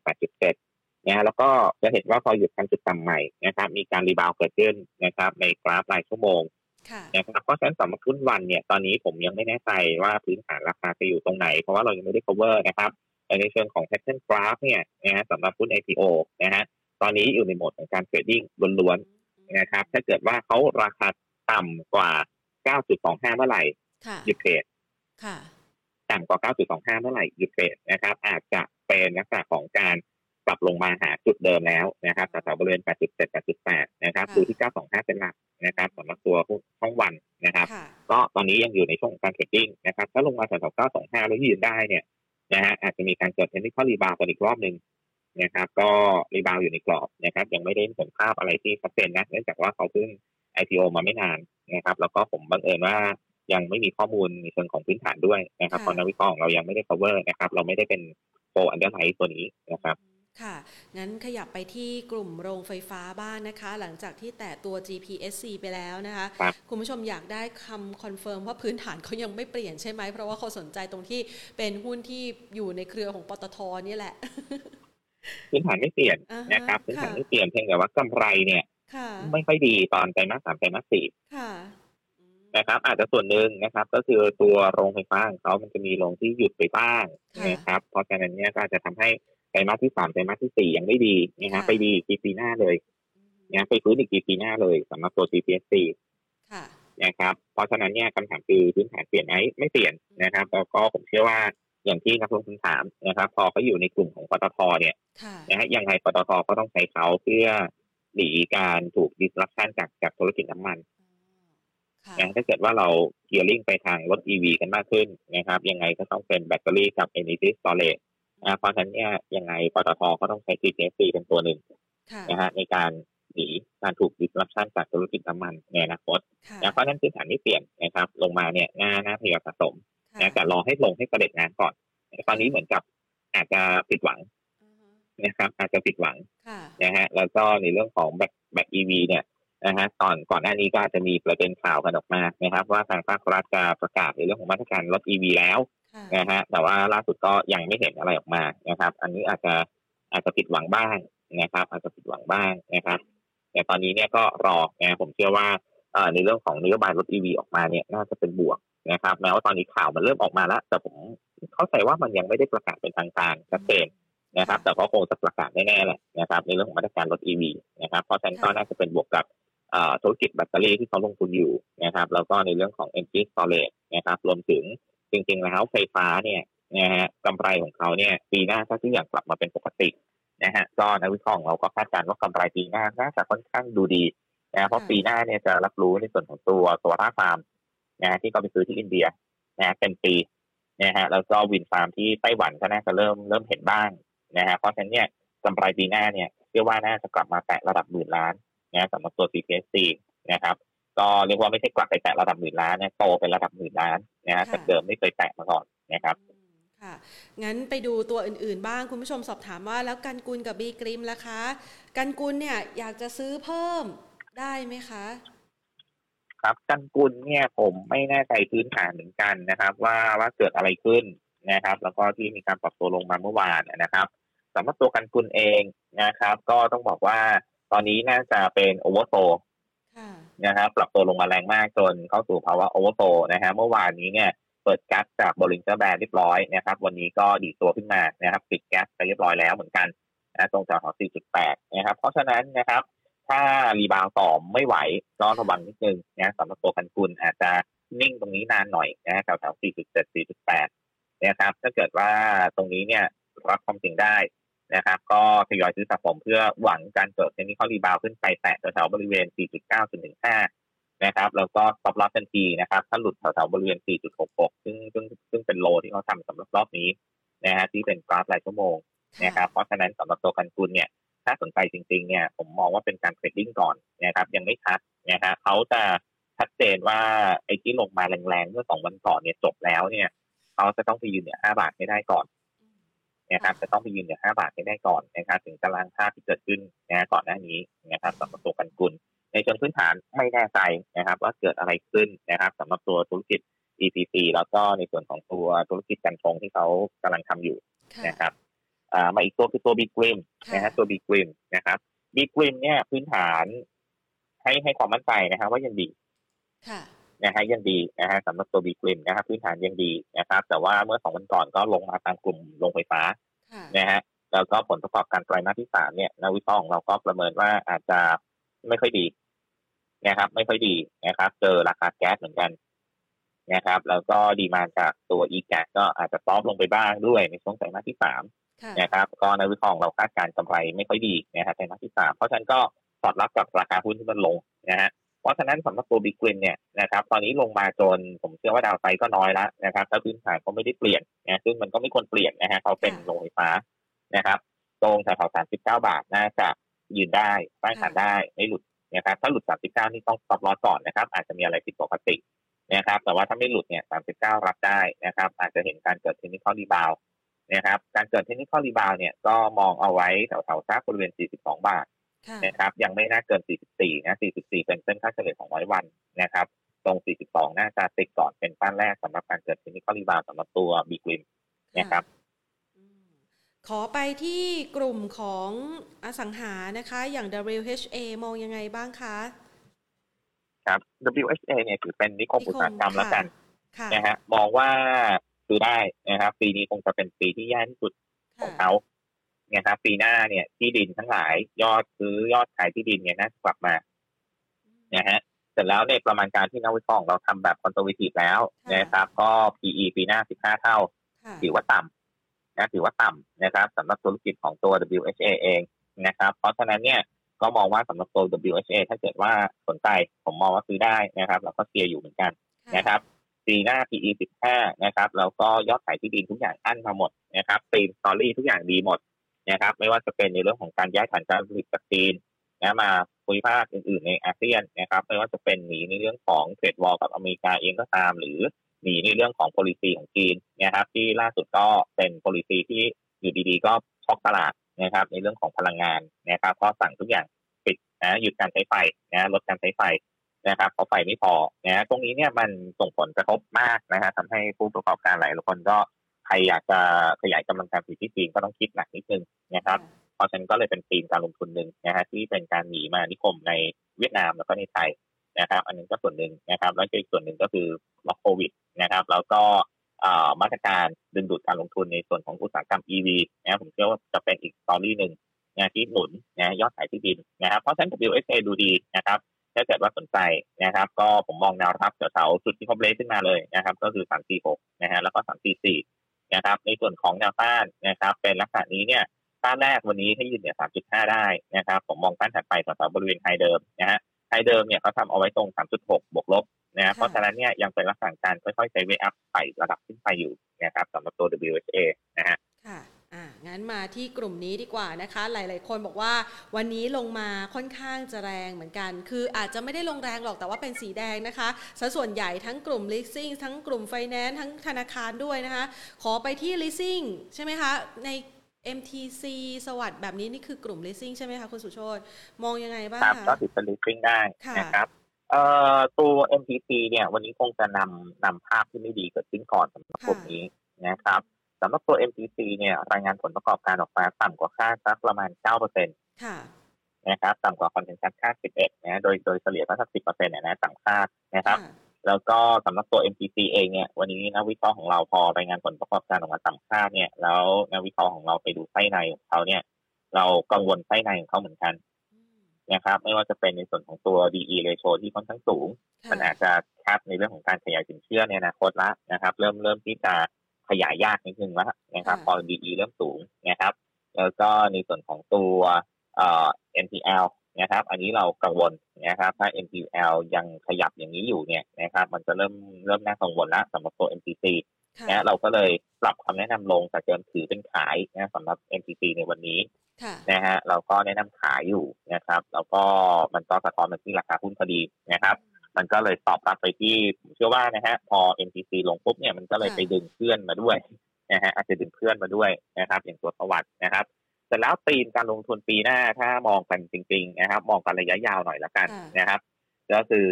8.7นะแล้วก็จะเห็นว่าพอหยุดการจุดต่ำใหม่นะครับมีการรีบาวเกิดขึ้นนะครับในกราฟรายชั่วโมง นะครับเพราะฉะนั้นสำหรับหุ้นวันเนี่ยตอนนี้ผมยังไม่แน่ใจว่าพื้นฐานราคาจะอยู่ตรงไหน เพราะว่าเรายังไม่ได้ cover นะครับในเชิงของ pattern graph เนี่ยนะฮะสำหรับหุ้น IPO นะฮะตอนนี้อยู่ในโหมดของการเทรดดิ้งล้วนๆนะครับถ้าเกิดว่าเขาราคาต่ำกว่า 9.25 เมื่อไหร่หยุด trade ต่ำกว่า 9.25 เมื่อไหร่หยุด trade นะครับ อาจจะเป็นลักษณะของการ ปรับลงมาหาจุดเดิมแล้วนะครับแถวบริเวณ 8.7 8.8 นะครับดูที่ 925 เป็นหลักนะครับสำหรับตัวช่องวันนะครับ ก็ตอนนี้ยังอยู่ในช่วงการ trading นะครับ ถ้าลงมาแถว925 แล้วยืนได้เนี่ยนะฮะอาจจะมีการเกิด technical rebound กันอีกรอบหนึ่งนะครับ ก็ rebound อยู่ในกรอบนะครับ ยังไม่ได้เห็นภาพอะไรที่ชัดเจนนะเนื่องจากว่าเขาเพิ่ง IPO มาไม่นานนะครับ แล้วก็ผมบังเอิญว่ายังไม่มีข้อมูลในเชิงของพื้นฐานด้วยนะครับเพราะนักวิเคราะห์ของเรายังไม่ได้ cover นะครับ เราไม่ได้เป็น co-underwrite ตัวนี้นะครับ ค่ะ งั้นขยับไปที่กลุ่มโรงไฟฟ้าบ้างนะคะ หลังจากที่แตะตัว GPSC ไปแล้วนะคะคุณผู้ชมอยากได้คำ confirm ว่าพื้นฐานเขายังไม่เปลี่ยนใช่ไหม เพราะว่าเขาสนใจตรงที่เป็นหุ้นที่อยู่ในเครือของปตทนี่แหละ พื้นฐานไม่เปลี่ยนนะครับ พื้นฐานไม่เปลี่ยนเพียงแต่ว่ากำไรเนี่ยไม่ค่อยดีตอนไตรมาสสามไตรมาสสี่นะครับ อาจจะส่วนหนึ่งนะครับ ก็คือตัวโรงไฟฟ้าของเขามันจะมีโรงที่หยุดไปบ้างนะครับ เพราะฉะนั้นเนี่ยก็จะทำให้ ไตรมาสที่สามไตรมาสที่สี่ยังไม่ดีนะฮะไปดีกีปีหน้าเลยนะไปฟื้นอีกกีปีหน้าเลยสำหรับตัว GPSC นะครับเพราะฉะนั้นเนี่ยคำถามคือพื้นฐานเปลี่ยนไหมไม่เปลี่ยนนะครับแล้วก็ผมเชื่อว่าอย่างที่นักลงทุนถามนะครับ พอเขาอยู่ในกลุ่มของปตทเนี่ยนะฮะยังไงปตทก็ต้องใช้เขาเพื่อหลีการถูกดิสรัปชันจากจากธุรกิจน้ำมันนะถ้าเกิดว่าเราเกียร์ลิงไปทางรถ EV กันมากขึ้นนะครับ ยังไงก็ต้องเป็นแบตเตอรี่กับ energy storage นะ เพราะฉะนั้นเนี่ยยังไงปตทก็ต้องใช้ GTC เป็นตัวหนึ่งนะฮะในการหนีการถูกดิสรัปชันจากธุรกิจน้ำมันในอนาคตนะเพราะนั้นพื้นฐานไม่เปลี่ยนนะครับ ลงมาเนี่ยหน้าหน้าทยอยสะสมนะแต่รอให้ลงให้ประเด็จงานก่อนตอนนี้เหมือนกับอาจจะผิดหวังนะครับ อาจจะผิดหวังนะฮะแล้วก็ในเรื่องของแบตแบต EV เนี่ยนะฮะตอนก่อนหน้านี้ก็อาจจะมีประเด็นข่าวกันออกมานะครับ ว่าทางภาครัฐจะประกาศในเรื่องของมาตรการลด EV แล้ว นะฮะแต่ว่าล่าสุดก็ยังไม่เห็นอะไรออกมานะครับ อันนี้อาจจะอาจจะผิดหวังบ้างนะครับ อาจจะผิดหวังบ้างนะครับ แต่ตอนนี้เนี่ยก็รอนะผมเชื่อว่าในเรื่องของนโยบายรถ EV ออกมาเนี่ยน่าจะเป็นบวกนะครับแม้ว่าตอนนี้ข่าวมันเริ่มออกมาแล้ว แต่ผมเข้าใจว่ามันยังไม่ได้ประกาศเป็นทางการชัดเจนนะครับ แต่ก็คงจะประกาศแน่ๆแหละนะครับ ในเรื่องของมาตรการรถ EV นะครับเพราะฉะนั้นก็น่าจะเป็นบวกกับธุรกิจแบตเตอรี่ที่เขาลงทุนอยู่นะครับ แล้วก็ในเรื่องของ energy storage นะครับ รวมถึง จริงๆแล้วไฟฟ้าเนี่ยนะฮะกำไรของเขาเนี่ยปีหน้าถ้าทุกอย่างกลับมาเป็นปกตินะฮะก็นักวิเคราะห์เราก็คาดการณ์ว่ากำไรปีหน้าน่าจะค่อนข้างดูดีนะเพราะปีหน้าเนี่ยจะรับรู้ในส่วนของตัวตัวราฟาร์มนะที่เขาไปซื้อที่อินเดียนะเป็นปีนะฮะแล้วก็วินฟาร์มที่ไต้หวันก็น่าจะเริ่มเริ่มเห็นบ้างนะฮะเพราะฉะนั้นเนี่ยกำไรปีหน้าเนี่ยเชื่อว่าน่าจะกลับมาแตะระดับหมื่นล้านนะสำหรับตัว CPSC นะครับ ก็เรียกว่าไม่ใช่กลับไปแตะระดับหมื่นล้านนะโตเป็นระดับหมื่นล้านนะฮะแต่เดิมไม่เคยแตะมาก่อนนะครับค่ะงั้นไปดูตัวอื่นๆบ้างคุณผู้ชมสอบถามว่า แล้วกันกุลกับบีกริมล่ะคะ กันกุลเนี่ยอยากจะซื้อเพิ่มได้ไหมคะ ครับกันกุลเนี่ยผมไม่แน่ใจพื้นฐานเหมือนกันนะครับ ว่าว่าเกิดอะไรขึ้นนะครับ แล้วก็ที่มีการปรับตัวลงมาเมื่อวานนะครับสำหรับตัวกันกุลเองนะครับ ก็ต้องบอกว่าตอนนี้น่าจะเป็น oversold นะครับปรับตัวลงมาแรงมากจนเข้าสู่ภาวะ oversold นะฮะเมื่อวานนี้เนี่ยเปิด gap จาก Bollinger Band เรียบร้อยนะครับวันนี้ก็ดีดตัวขึ้นมานะครับปิด gap ไปเรียบร้อยแล้วเหมือนกันนะตรงจากของ4.8 นะครับ เพราะฉะนั้นนะครับ ถ้า rebound ต่อไม่ไหวก็ระวังนิดนึงนะสำหรับตัวกันกุลอาจจะนิ่งตรงนี้นานหน่อยนะแถวแถว4.7 4.8 นะครับถ้าเกิดว่าตรงนี้เนี่ยรับความเสี่ยงได้ นะครับ ก็ทยอยซื้อสะสมเพื่อหวังการเกิด technical rebound ขึ้นไปแตะแถวๆบริเวณ 4.9ถึง5นะครับ แล้วก็ stop loss ทันทีนะครับ ถ้าหลุดแถวๆบริเวณ 4.66 ซึ่งซึ่งซึ่งเป็น low ที่เขาทำสำหรับรอบนี้นะฮะที่เป็นกราฟรายชั่วโมงนะครับ เพราะฉะนั้นสำหรับตัวกันกุลเนี่ย ถ้าสนใจจริงๆ เนี่ย ผมมองว่าเป็นการ trading ก่อนนะครับ ยังไม่ชัดนะฮะเขาจะชัดเจนว่าไอ้ที่ลงมาแรงๆเมื่อสองวันก่อนเนี่ยจบแล้วเนี่ยเขาจะต้องไปยืนเนี่ยห้าบาทไม่ได้ก่อน นะครับจะต้องไปยืนเหนือ5บาทให้ได้ก่อนนะครับถึงตารางค่าที่เกิดขึ้นนะก่อนหน้านี้นะครับสำหรับตัวกันกุลในเชิงพื้นฐานไม่แน่ใจนะครับ ว่าเกิดอะไรขึ้นนะครับสำหรับตัวธุรกิจ EPC แล้วก็ในส่วนของตัวธุรกิจการชงที่เขากำลังทำอยู่นะครับมาอีกตัวคือตัวบิ๊กริมนะฮะตัวบิ๊กริมนะครับบิ๊กริมเนี่ยพื้นฐานให้ให้ความมั่นใจนะครับว่ายังดีนะฮะยังดีนะฮะสำหรับตัวบีกริมนะครับพื้นฐานยังดีนะครับ แต่ว่าเมื่อสองวันก่อนก็ลงมาตามกลุ่มโรงไฟฟ้า นะฮะแล้วก็ผลประกอบการไตรมาสที่สามเนี่ยนักวิเคราะห์ของเราก็ประเมินว่าอาจจะไม่ค่อยดีนะครับ ไม่ค่อยดีนะครับ เจอราคาแก๊สเหมือนกันนะครับ แล้วก็ดีมาจากตัวอีแกก็อาจจะซอฟลงไปบ้างด้วยในช่วงไตรมาสที่สามนะครับ ก็ในวิเคราะห์เราคาดการกำไรไม่ค่อยดีนะครับไตรมาสที่สามเพราะฉะนั้นก็สอดรับกับราคาหุ้นที่มันลงนะฮะ เพราะฉะนั้นสำหรับตัว BGRIM เนี่ยนะครับตอนนี้ลงมาจนผมเชื่อว่า downside ก็น้อยแล้วนะครับถ้าพื้นฐานก็ไม่ได้เปลี่ยนนะซึ่งมันก็ไม่ควรเปลี่ยนนะฮะเขาเป็นโรงไฟฟ้านะครับ ตรงแถวๆสามสิบเก้าบาทน่าจะยืนได้ต้านทานได้ไม่หลุดนะครับถ้าหลุดสามสิบเก้านี่ต้อง stop loss ก่อนนะครับ อาจจะมีอะไรผิดปกตินะครับ แต่ว่าถ้าไม่หลุดเนี่ยสามสิบเก้ารับได้นะครับ อาจจะเห็นการเกิด technical rebound นะครับ การเกิด technical rebound เนี่ยก็มองเอาไว้แถวๆซักบริเวณสี่สิบสองบาท นะครับยังไม่น่าเกิน 44 นะ 44 เป็นเส้นค่าเฉลี่ยของร้อยวันนะครับ ตรง 42 น่าจะติดก่อนเป็นป้านแรกสำหรับการเกิดเทคนิคอลรีบาวสำหรับตัวบีกริมนะครับขอไปที่กลุ่มของอสังหานะคะ อย่าง WHA มองยังไงบ้างคะครับ WHA เนี่ยถือเป็นนิคมอุตสาหกรรมแล้วกันนะฮะมองว่าดูได้นะครับ ปีนี้คงจะเป็นปีที่แย่ที่สุดของเขา นะครับ ปีหน้าเนี่ยที่ดินทั้งหลายยอดซื้อยอดขายที่ดินเนี่ยน่าจะกลับมานะฮะเสร็จแล้วในประมาณการที่นักวิเคราะห์เราทำแบบคอนโทรเวทีฟแล้วนะครับ ก็ PE ปีหน้า 15 เท่า ถือว่าต่ำนะถือว่าต่ำนะครับสำหรับธุรกิจของตัว WHA เองนะครับ เพราะฉะนั้นเนี่ยก็มองว่าสำหรับตัว WHA ถ้าเกิดว่าสนใจผมมองว่าซื้อได้นะครับ แล้วก็เชียร์อยู่เหมือนกันนะครับปีหน้า PE 15 นะครับแล้วก็ยอดขายที่ดินทุกอย่างอั้นมาหมดนะครับตีมสตอรี่ทุกอย่างดีหมด นะครับ ไม่ว่าจะเป็นในเรื่องของการย้ายฐานการผลิตจากจีนนะมาภูมิภาคอื่นๆในอาเซียนนะครับ ไม่ว่าจะเป็นหนีในเรื่องของเทรดวอลกับอเมริกาเองก็ตาม หรือหนีในเรื่องของ policy ของจีนนะครับ ที่ล่าสุดก็เป็น policy ที่อยู่ดีๆ ก็ช็อกตลาดนะครับ ในเรื่องของพลังงานนะครับ ก็สั่งทุกอย่างปิดนะหยุดการใช้ไฟนะลดการใช้ไฟนะครับเพราะไฟไม่พอนะตรงนี้เนี่ยมันส่งผลกระทบมากนะฮะทำให้ผู้ประกอบการหลายคนก็ ใครอยากจะขยายกำลังการผลิตที่จีนก็ต้องคิดหนักนิดนึงนะครับ เพราะฉะนั้นก็เลยเป็นธีมการลงทุนหนึ่งนะฮะที่เป็นการหนีมานิคมในเวียดนามแล้วก็ในไทยนะครับ อันนี้ก็ส่วนหนึ่งนะครับ แล้วอีกส่วนหนึ่งก็คือล็อกโควิดนะครับ แล้วก็มาตรการดึงดูดการลงทุนในส่วนของอุตสาหกรรม EV นะผมเชื่อว่าจะเป็นอีกสตอรี่หนึ่งนะที่หนุนนะยอดขายที่ดินนะครับ เพราะฉะนั้น WSA ดูดีนะครับถ้าเกิดว่าสนใจนะครับ ก็ผมมองแนวรับแถวๆจุดที่เขาเบรกขึ้นมาเลยนะครับ ก็คือ 346 นะฮะแล้วก็ 344 นะครับ ในส่วนของแนวต้านนะครับ เป็นลักษณะนี้เนี่ยต้านแรกวันนี้ให้ยืนเนี่ย3.5ได้นะครับ ผมมองต้านถัดไปแถวๆบริเวณไฮเดิมนะฮะไฮเดิมเนี่ยเขาทำเอาไว้ตรง3.6บวกลบนะเพราะฉะนั้นเนี่ยยังเป็นลักษณะการค่อยๆใช้เวอัพไประดับขึ้นไปอยู่นะครับสำหรับตัว WHA นะฮะค่ะอ่างั้ นมาที่กลุ่มนี้ดีกว่านะคะ หลาย ๆ คนบอกว่าวันนี้ลงมาค่อนข้างจะแรงเหมือนกัน คืออาจจะไม่ได้ลงแรงหรอกแต่ว่าเป็นสีแดงนะคะสัส่วนใหญ่ทั้งกลุ่ม leasing ทั้งกลุ่ม finance ทั้งธนาคารด้วยนะคะ ขอไปที่ leasing ใช่ไหมคะ ใน MTC สวัสด์แบบนี้นี่คือกลุ่ม leasing ใช่ไหมคะคุณสุโชตมองยังไงบ้างคะก็ติดเป็น leasing ได้นะครับเอ่อตัว MTC เนี่ยวันนี้คงจะนำนำภาพที่ไม่ดีเกิดขึ้นก่อนสำหรับกลุ่มนี้นะครับ สำหรับตัว MTC เนี่ยรายงานผลประกอบการออกมาต่ำกว่าคาดสักประมาณ9%เปอร์เซ็นต์นะครับต่ำกว่า consensus คาด 11 นะโดยโดยเฉลี่ยก็สัก 10%เปอร์เซ็นต์นะต่ำคาดนะครับ แล้วก็สำหรับตัว MTC เองเนี่ยวันนี้นักวิเคราะห์ของเราพอรายงานผลประกอบการออกมาต่ำคาดเนี่ยแล้วนักวิเคราะห์ของเราไปดูไส้ในของเขาเนี่ย เรากังวลไส้ในของเขาเหมือนกันนะครับไม่ว่าจะเป็นในส่วนของตัว DE ratio ที่ค่อนข้างสูงมันอาจจะคาดในเรื่องของการขยายสินเชื่อในอนาคตละนะครับ เริ่มเริ่มที่จะ ขยายยากนิดนึงแล้วนะครับพอ DE เริ่มสูงนะครับ แล้วก็ในส่วนของตัวเอ่อ NPL นะครับ อันนี้เรากังวลนะครับ ถ้า NPL ยังขยับอย่างนี้อยู่เนี่ยนะครับ มันจะเริ่มเริ่มน่ากังวลละสำหรับตัว MTC นะเราก็เลยปรับคำแนะนำลงจากเดิมถือเป็นขายนะสำหรับ MTC ในวันนี้นะฮะเราก็แนะนำขายอยู่นะครับ แล้วก็มันก็สะท้อนมาที่ราคาหุ้นพอดีนะครับ มันก็เลยตอบรับไปที่ผมเชื่อว่านะฮะพอ MTC ลงปุ๊บเนี่ยมันก็เลยไปดึงเพื่อนมาด้วยนะฮะอาจจะดึงเพื่อนมาด้วยนะครับ อย่างตัวสวัสด์นะครับเสร็จแล้วตีมการลงทุนปีหน้าถ้ามองกันจริง ๆ นะครับ มองกันระยะยาวหน่อยละกันนะครับ ก็คือ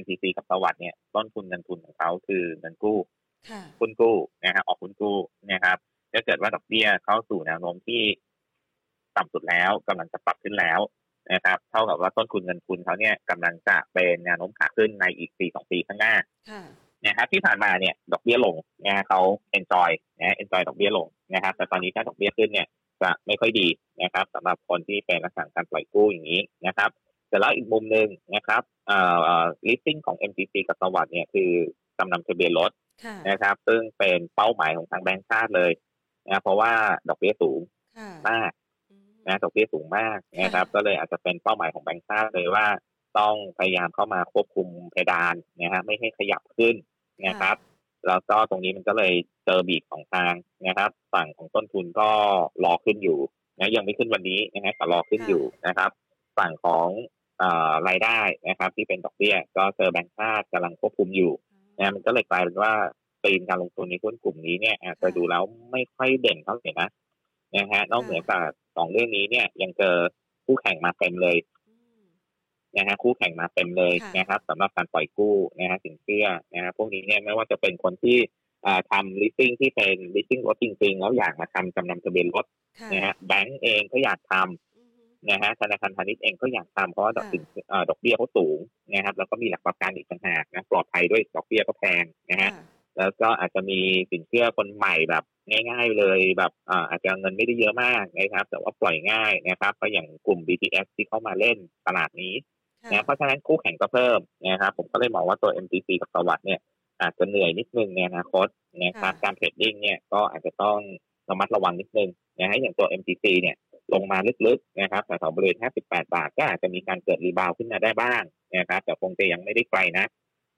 MTC กับสวัสด์เนี่ยต้นทุนเงินทุนของเขาคือเงินกู้คุณกู้นะฮะออกคุณกู้นะครับถ้าเกิดว่าดอกเบี้ยเข้าสู่แนวโน้มที่ต่ำสุดแล้วกำลังจะปรับขึ้นแล้ว นะครับเท่ากับว่าต้นทุนเงินทุนเขาเนี่ยกำลังจะเป็นแนวโน้มขาขึ้นในอีกสี่สองปีข้างหน้านะครับที่ผ่านมาเนี่ยดอกเบี้ยลงนะฮะเขา enjoy นะ enjoy ดอกเบี้ยลงนะครับแต่ตอนนี้ถ้าดอกเบี้ยขึ้นเนี่ยจะไม่ค่อยดีนะครับสำหรับคนที่เป็นลักษณะการปล่อยกู้อย่างนี้นะครับแต่แล้วอีกมุมหนึ่งนะครับเอ่อ listing ของ MTC กับสวัสด์เนี่ยคือกำนำทะเบียนรถนะครับ ซึ่งเป็นเป้าหมายของทางแบงก์ชาติเลยนะเพราะว่าดอกเบี้ยสูงมาก นะดอกเบี้ยสูงมากนะครับ ก็เลยอาจจะเป็นเป้าหมายของแบงก์ชาติเลยว่า ต้องพยายามเข้ามาควบคุมเพดานนะฮะไม่ให้ขยับขึ้นนะครับแล้วก็ตรงนี้มันก็เลยเจอบีบของทางนะครับ ฝั่งของต้นทุนก็รอขึ้นอยู่นะยังไม่ขึ้นวันนี้นะฮะแต่รอขึ้นอยู่นะครับ ฝั่งของรายได้นะครับ ที่เป็นดอกเบี้ย ก็เจอแบงก์ชาติกำลังควบคุมอยู่นะมันก็เลยกลายเป็นว่าตีนการลงทุนในหุ้นกลุ่มนี้เนี่ยอาจจะดูแล้วไม่ค่อยเด่นเท่าไหร่นะนะฮะนอกเหนือจาก สองเรื่องนี้เนี่ย ยังเจอคู่แข่งมาเต็มเลยนะฮะคู่แข่งมาเต็มเลยนะครับสำหรับการปล่อยกู้นะฮะสินเชื่อนะฮะพวกนี้เนี่ยไม่ว่าจะเป็นคนที่ทำ leasing ที่เป็น leasing รถจริงๆ แล้วอยากมาทำจำนำทะเบียนรถนะฮะแบงก์เองก็อยากทำนะฮะธนาคารพาณิชย์เองก็อยากทำเพราะว่าดอกสินดอกเบี้ยเขาสูงนะครับ แล้วก็มีหลักประกันอีกต่างหากนะปลอดภัยด้วยดอกเบี้ยก็แพงนะฮะแล้วก็อาจจะมีสินเชื่อคนใหม่แบบ ง่าย ๆ เลยแบบอาจจะเงินไม่ได้เยอะมากนะครับ แต่ว่าปล่อยง่ายนะครับก็อย่างกลุ่ม BTS ที่เข้ามาเล่นตลาดนี้นะเพราะฉะนั้นคู่แข่งก็เพิ่มนะครับผมก็เลยมองว่าตัว MTC กับสวัสด์เนี่ยอาจจะเหนื่อยนิดนึงในอนาคตนะครับการ trading เนี่ยก็อาจจะต้องระมัดระวังนิดนึงนะฮะอย่างตัว MTC เนี่ยลงมาลึกๆนะครับแต่แถวบริเวณ 58 บาท ก็อาจจะมีการเกิด rebound ขึ้นมาได้บ้างนะครับแต่คงจะยังไม่ได้ไกลนะ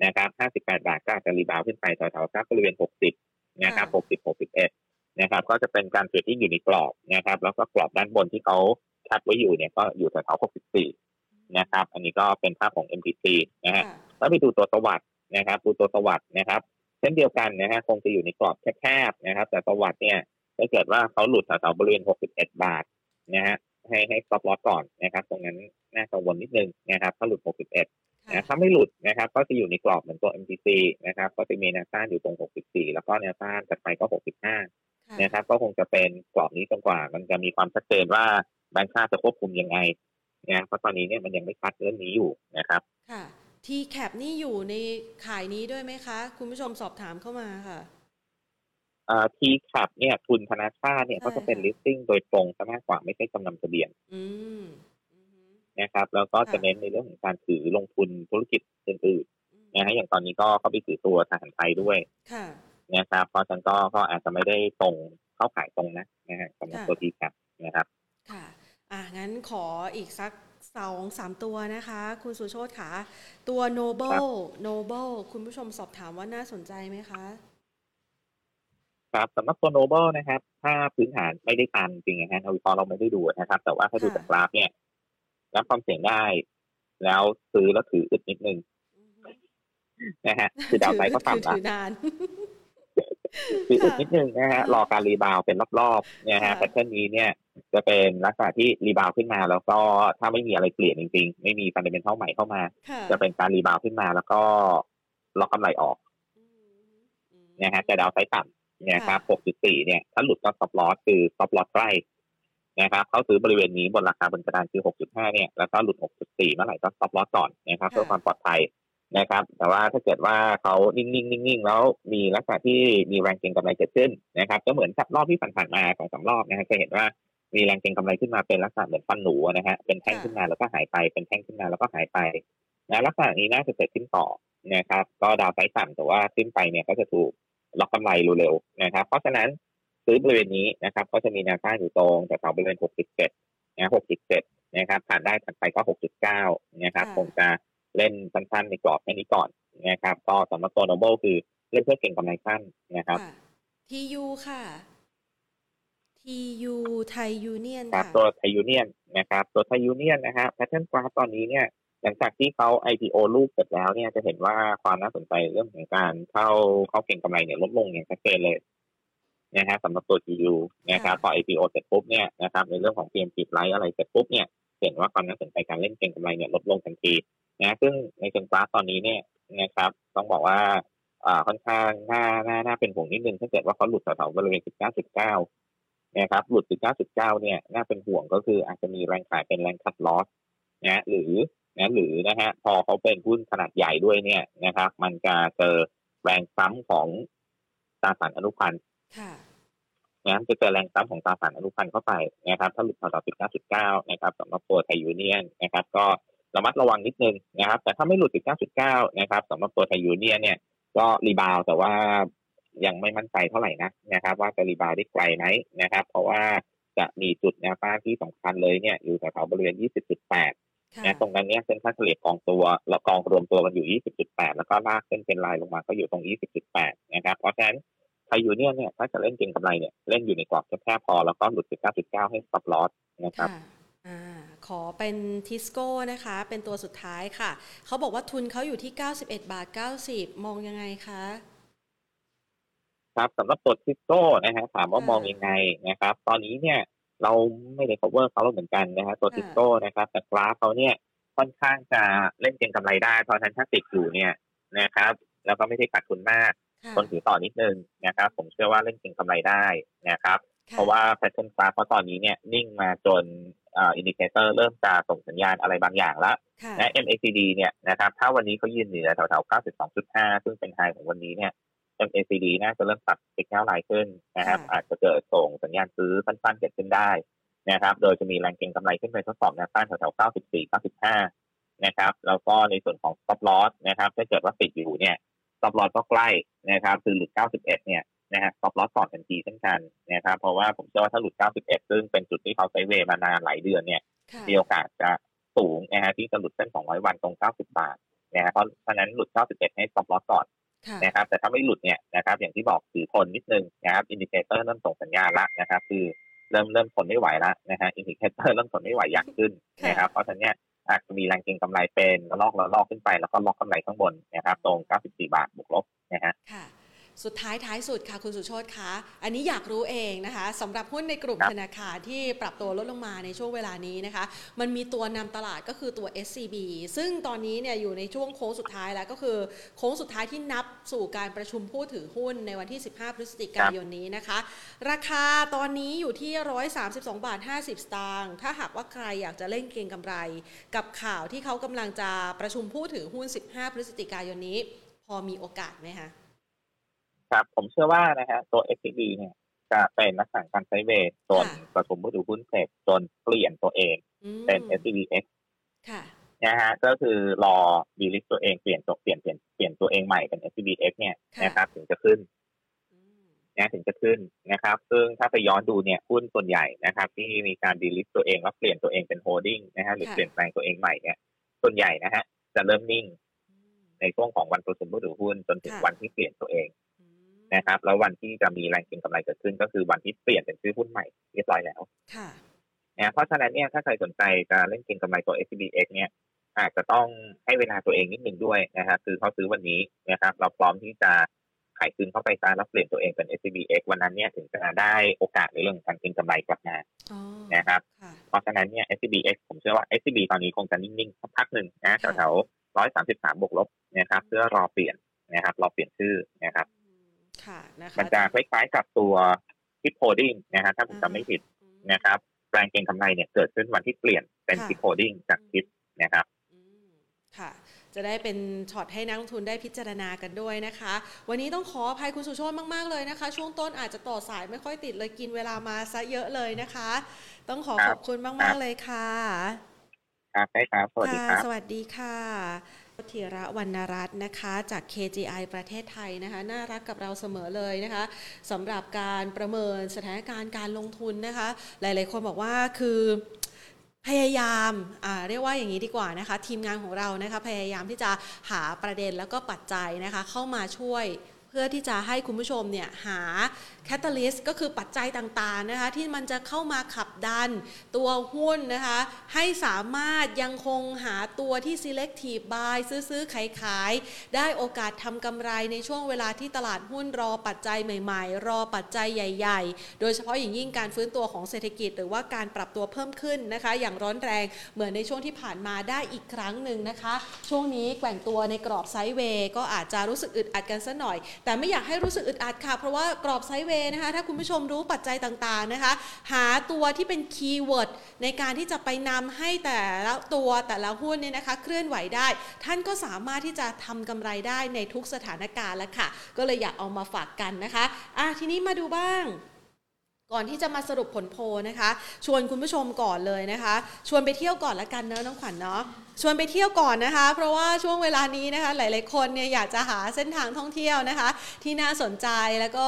นะครับ 58 บาทก็อาจจะ rebound ขึ้นไปแถวๆสักบริเวณ 60 นะครับ60 61นะครับ ก็จะเป็นการ trade ที่อยู่ในกรอบนะครับ แล้วก็กรอบด้านบนที่เขาคัดไว้อยู่เนี่ยก็อยู่แถวๆ64นะครับ อันนี้ก็เป็นภาพของ MTC นะฮะแล้วไปดูตัวสวัสด์นะครับ ดูตัวสวัสด์นะครับเช่นเดียวกันนะฮะคงจะอยู่ในกรอบแคบๆนะครับ แต่สวัสด์เนี่ยถ้าเกิดว่าเขาหลุดแถวๆบริเวณ61บาทนะฮะให้ให้สต็อปลอสก่อนนะครับ ตรงนั้นน่ากังวลนิดนึงนะครับ ถ้าหลุด 61 นะถ้าไม่หลุดนะครับ ก็จะอยู่ในกรอบเหมือนตัว MTC นะครับ ก็จะมีแนวต้านอยู่ตรง 64 แล้วก็แนวต้านถัดไปก็ 65 นะครับ ก็คงจะเป็นกรอบนี้จนกว่า มันจะมีความชัดเจนว่าแบงค์ชาติจะควบคุมยังไงนะเพราะตอนนี้เนี่ยมันยังไม่ชัดเรื่องนี้อยู่นะครับ ค่ะทีแคปนี่อยู่ในขายนี้ด้วยไหมคะ คุณผู้ชมสอบถามเข้ามาค่ะทีแคปเนี่ยทุนธนาคารเนี่ยก็จะเป็น listing โดยตรงซะมากกว่าไม่ใช่จำนำทะเบียน นะครับ แล้วก็จะเน้นในเรื่องของการถือลงทุนธุรกิจอื่นๆนะฮะอย่างตอนนี้ก็เข้าไปถือตัวทหารไทยด้วยนะครับเพราะฉะนั้นก็ก็อาจจะไม่ได้ตรงเข้าขายตรงนะนะฮะสำหรับตัวทีแคปนะครับ ค่ะอะงั้นขออีกสักสองสามตัวนะคะ คุณสุโชตค่ะ ตัว Noble Noble คุณผู้ชมสอบถามว่าน่าสนใจไหมคะ ครับสำหรับตัว Noble นะครับ ถ้าพื้นฐานไม่ได้ตามจริงๆนะฮะเราวิเคราะห์เราไม่ได้ดูนะครับ แต่ว่าถ้าดูจากกราฟเนี่ย รับความเสี่ยงได้ แล้วซื้อแล้วถืออึดนิดนึงนะฮะ คือดาวไซก็ต่ำละคืออึดนิดนึงนะฮะรอการ rebound เป็นรอบๆนะฮะ pattern นี้เนี่ย จะเป็นลักษณะที่ rebound ขึ้นมา แล้วก็ถ้าไม่มีอะไรเปลี่ยนจริงๆ ไม่มี fundamental ใหม่เข้ามา จะเป็นการ rebound ขึ้นมาแล้วก็ล็อกกำไรออกนะฮะจะ downside ต่ำนะครับ 6.4 เนี่ย ถ้าหลุดก็ stop loss คือ stop loss ใกล้ นะครับเขาซื้อบริเวณนี้บนราคาบนกระดานคือ 6.5 เนี่ยแล้วก็หลุด 6.4 เมื่อไหร่ก็ stop loss ก่อนนะครับเพื่อความปลอดภัยนะครับ แต่ว่าถ้าเกิดว่าเขานิ่งๆนิ่งๆแล้วมีลักษณะที่มีแรงเก็งกำไรเกิดขึ้นนะครับ ก็เหมือนกับรอบที่ผ่านๆมาสองสามรอบนะฮะจะเห็นว่ามีแรงเก็งกำไรขึ้นมาเป็นลักษณะเหมือนฟันหนูนะฮะเป็นแท่งขึ้นมาแล้วก็หายไปเป็นแท่งขึ้นมาแล้วก็หายไปนะลักษณะนี้น่าจะเกิดขึ้นต่อนะครับ ก็ดาวไซด์ต่ำแต่ว่าขึ้นไปเนี่ยก็จะถูกล็อกกำไรเร็วๆนะครับ เพราะฉะนั้น ซื้อบริเวณนี้นะครับ ก็จะมีแนวต้านอยู่ตรงแต่แถวบริเวณ 67 นะ 67 นะครับ ผ่านได้ถัดไปก็ 6.9 นะครับคงจะเล่นสั้นๆในกรอบแค่นี้ก่อนนะครับ ก็สำหรับตัวโนเบิลคือเล่นเพื่อเก็งกำไรสั้นนะครับ TU ค่ะ TU ไทยยูเนียนครับตัวไทยยูเนียนนะครับตัวไทยยูเนียนนะฮะ pattern กราฟตอนนี้เนี่ยหลังจากที่เขา IPO ลูกเสร็จแล้วเนี่ยจะเห็นว่าความน่าสนใจเรื่องของการเข้าเข้าเก็งกำไรเนี่ยลดลงอย่างชัดเจนเลย นะฮะสำหรับตัว TU นะครับพอ IPO เสร็จปุ๊บเนี่ยนะครับในเรื่องของ PM จิบไลท์อะไรเสร็จปุ๊บเนี่ยเห็นว่าความน่าสนใจการเล่นเก่งกำไรเนี่ยลดลงทันทีนะซึ่งในเชิงกราฟตอนนี้เนี่ยนะครับต้องบอกว่าอ่าค่อนข้างน่าน่าน่าเป็นห่วงนิดนึงถ้าเกิดว่าเขาหลุดแถวๆบริเวณ 19.9 นะครับ หลุด 19.9 เนี่ย น่าเป็นห่วงก็คืออาจจะมีแรงขายเป็นแรงคัดลอสนะหรือนะหรือนะฮะพอเขาเป็นหุ้นขนาดใหญ่ด้วยเนี่ยนะครับ มันจะเจอแรงซ้ำของตราสารอนุพันธ์ นะจะเจอแรงซ้ำของตราสารอนุพันธ์เข้าไปนะครับถ้าหลุดแถวๆ19.9นะครับสำหรับตัวไทยยูเนียนนะครับก็ระมัดระวังนิดนึงนะครับ แต่ถ้าไม่หลุด19.9นะครับสำหรับตัวไทยยูเนียนเนี่ยก็ rebound แต่ว่ายังไม่มั่นใจเท่าไหร่นะนะครับ ว่าจะ rebound ได้ไกลไหมนะครับ เพราะว่าจะมีจุดแนวต้านที่สำคัญเลยเนี่ยอยู่แถวๆบริเวณ 20.8นะตรงนั้นเนี่ยเส้นค่าเฉลี่ยกองตัวเรากองรวมตัวมันอยู่ 20.8 แล้วก็ลากเส้นเป็นลายลงมาก็อยู่ตรง 20.8 นะครับ เพราะฉะนั้น ไทยยูเนียนเนี่ยถ้าจะเล่นเก็งกำไรเนี่ยเล่นอยู่ในกรอบแค่พอ แล้วก็หลุด19.9 ให้ stop loss นะครับขอเป็นทิสโก้นะคะ เป็นตัวสุดท้ายค่ะ เขาบอกว่าทุนเขาอยู่ที่ 91 บาท 90 มองยังไงคะครับสำหรับตัวทิสโก้นะฮะถามว่ามองยังไงนะครับ ตอนนี้เนี่ยเราไม่ได้ cover เขาเหมือนกันนะฮะตัวทิสโก้นะครับ แต่กราฟเขาเนี่ยค่อนข้างจะเล่นเก็งกำไรได้ เพราะฉะนั้นถ้าติดอยู่เนี่ยนะครับ แล้วก็ไม่ได้ขาดทุนมาก ทนถือต่อนิดนึงนะครับ ผมเชื่อว่าเล่นเก็งกำไรได้นะครับ เพราะว่า pattern กราฟเพราะตอนนี้เนี่ยนิ่งมาจน indicator เริ่มจะส่งสัญญาณอะไรบางอย่างแล้วและ MACD เนี่ยนะครับถ้าวันนี้เขายืนเหนือแถวๆ 92.5 ซึ่งเป็น high ของวันนี้เนี่ย MACD น่าจะเริ่มปรับ signal line ขึ้นนะครับ อาจจะเกิดส่งสัญญาณซื้อสั้นๆเกิดขึ้นได้นะครับ โดยจะมีแรงเก็งกำไรขึ้นไปทดสอบแนวต้านแถวๆ 94-95 นะครับ แล้วก็ในส่วนของ stop loss นะครับ ถ้าเกิดว่าติดอยู่เนี่ย stop loss ก็ใกล้นะครับคือหลุด 91 เนี่ยนะฮะ stop loss ก่อนทันทีเช่นกันนะครับเพราะว่าผมเชื่อว่าถ้าหลุด 91 ซึ่งเป็นจุดที่เขา sideway มานานหลายเดือนเนี่ยมีโอกาสจะสูงนะฮะที่จะหลุดเส้น 200 วันตรง 90 บาทนะฮะเพราะฉะนั้นหลุด 91 ให้ stop loss ก่อนนะครับแต่ถ้าไม่หลุดเนี่ยนะครับอย่างที่บอกถือทนนิดนึงนะครับ indicator เริ่มส่งสัญญาณละนะครับคือเริ่มเริ่มทนไม่ไหวแล้วนะฮะ indicator เริ่มทนไม่ไหวอยากขึ้นนะครับเพราะฉะนั้นเนี่ย อาจจะมีแรงเก็งกำไรเป็นระลอกระลอกขึ้นไปแล้วก็ล็อกกำไรข้างบนนะครับตรง 94 บาทบวกลบนะฮะสุดท้ายท้ายสุดค่ะคุณสุโชตคะอันนี้อยากรู้เองนะคะสำหรับหุ้นในกลุ่มธนาคารที่ปรับตัวลดลงมาในช่วงเวลานี้นะคะ มันมีตัวนำตลาดก็คือตัว SCB ซึ่งตอนนี้เนี่ยอยู่ในช่วงโค้งสุดท้ายแล้วก็คือโค้งสุดท้ายที่นับ สู่การประชุมผู้ถือหุ้นในวันที่ 15 พฤศจิกายนนี้นะคะ ราคาตอนนี้อยู่ที่ 132 บาท 50 สตางค์ถ้าหากว่าใครอยากจะเล่นเก็งกำไร กับข่าวที่เขากำลังจะประชุมผู้ถือหุ้น 15 พฤศจิกายนนี้ พอมีโอกาสไหมคะครับผมเชื่อว่านะฮะตัว s อ b เนี่ยจะเป็นนักสั่งการไซเวย์จนประชุมผู้ถือหุ้นเสร็จจนเปลี่ยนตัวเองเป็น s อ b x นะฮะก็คือรอดีลิสตัวเองเปลี่ยนตัวเปลี่ยนเปลี่ยนเปลี่ยนตัวเองใหม่เป็น s อ b x เนี่ยนะครับถึงจะขึ้นนะถึงจะขึ้นนะครับ ซึ่งถ้าไปย้อนดูเนี่ยหุ้นส่วนใหญ่นะครับ ที่มีการ delist ตัวเองแล้วเปลี่ยนตัวเองเป็น holding นะฮะหรือเปลี่ยนแปลงตัวเองใหม่เนี่ยส่วนใหญ่นะฮะจะเริ่มนิ่ง ในช่วงของวันประชุมผู้ถือหุ้นจนถึงวันที่เปลี่ยนตัวเองนะครับ แล้ววันที่จะมีแรงเก็งกำไรเกิดขึ้นก็คือวันที่เปลี่ยนเป็นชื่อหุ้นใหม่เรียบร้อยแล้วค่ะนะเพราะฉะนั้นเนี่ยถ้าใครสนใจจะเล่นเก็งกำไรตัว SCBX เนี่ย อาจจะต้องให้เวลาตัวเองนิดนึงด้วยนะครับคือเขาซื้อวันนี้นะครับ เราพร้อมที่จะขายคืนเข้าไปซะแล้วเปลี่ยนตัวเองเป็น SBX วันนั้นเนี่ยถึงจะได้โอกาสในเรื่องการเก็งกำไรกลับมานะครับ เพราะฉะนั้นเนี่ย SBX ผมเชื่อว่า SCB ตอนนี้คงจะนิ่งๆสักพักหนึ่งนะแถวๆร้อยสามสิบสามบวกลบนะครับ เพื่อรอเปลี่ยนนะครับรอเปลี่ยนชื่อนะครับค่ะนะคะมันจะคล้ายๆกับตัวทิปโพดิ้งนะฮะถ้าผมจำไม่ผิดนะครับแรงเก็งกำไรเนี่ยเกิดขึ้นวันที่เปลี่ยนเป็นทิปโพดิ้งจากทิปนะครับ ค่ะจะได้เป็นช็อตให้นักลงทุนได้พิจารณากันด้วยนะคะ วันนี้ต้องขออภัยคุณสุโชตมาก ๆ เลยนะคะ ช่วงต้นอาจจะต่อสายไม่ค่อยติดเลยกินเวลามาซะเยอะเลยนะคะ ต้องขอขอบคุณมาก ๆ เลยค่ะ ครับใช่ครับ สวัสดีครับ สวัสดีค่ะธีระวรรณรัตน์นะคะจาก KGI ประเทศไทยนะคะน่ารักกับเราเสมอเลยนะคะสำหรับการประเมินสถานการณ์การลงทุนนะคะ หลาย ๆ คนบอกว่าคือ พยายามเรียกว่าอย่างนี้ดีกว่านะคะ ทีมงานของเรานะคะพยายามที่จะหาประเด็นแล้วก็ปัจจัยนะคะเข้ามาช่วย พื่อที่จะให้คุณผู้ชมเนี่ยหาแคตตาลิสต์ก็คือปัจจัยต่างๆนะคะที่มันจะเข้ามาขับดันตัวหุ้นนะคะให้สามารถยังคงหาตัวที่ selective buy ซื้อๆขายขายได้โอกาสทำกำไรในช่วงเวลาที่ตลาดหุ้นรอปัจจัยใหม่ ๆ รอปัจจัยใหญ่ ๆ โดยเฉพาะอย่างยิ่งการฟื้นตัวของเศรษฐกิจ หรือว่าการปรับตัวเพิ่มขึ้นนะคะ อย่างร้อนแรงเหมือนในช่วงที่ผ่านมาได้อีกครั้งหนึ่งนะคะ ช่วงนี้แกว่งตัวในกรอบ sideway ก็อาจจะรู้สึกอึดอัดกันสักหน่อยแต่ไม่อยากให้รู้สึกอึดอัดค่ะ เพราะว่ากรอบ sideway นะคะ ถ้าคุณผู้ชมรู้ปัจจัยต่างๆนะคะ หาตัวที่เป็น keyword ในการที่จะไปนำให้แต่ละตัวแต่ละหุ้นเนี่ยนะคะ เคลื่อนไหวได้ ท่านก็สามารถที่จะทำกำไรได้ในทุกสถานการณ์แล้วค่ะ ก็เลยอยากเอามาฝากกันนะคะอะทีนี้มาดูบ้างก่อนที่จะมาสรุปผลโพนะคะ ชวนคุณผู้ชมก่อนเลยนะคะ ชวนไปเที่ยวก่อนละกันเนอะน้องขวัญเนาะ ชวนไปเที่ยวก่อนนะคะ เพราะว่าช่วงเวลานี้นะคะ หลาย ๆ คนเนี่ยอยากจะหาเส้นทางท่องเที่ยวนะคะ ที่น่าสนใจแล้วก็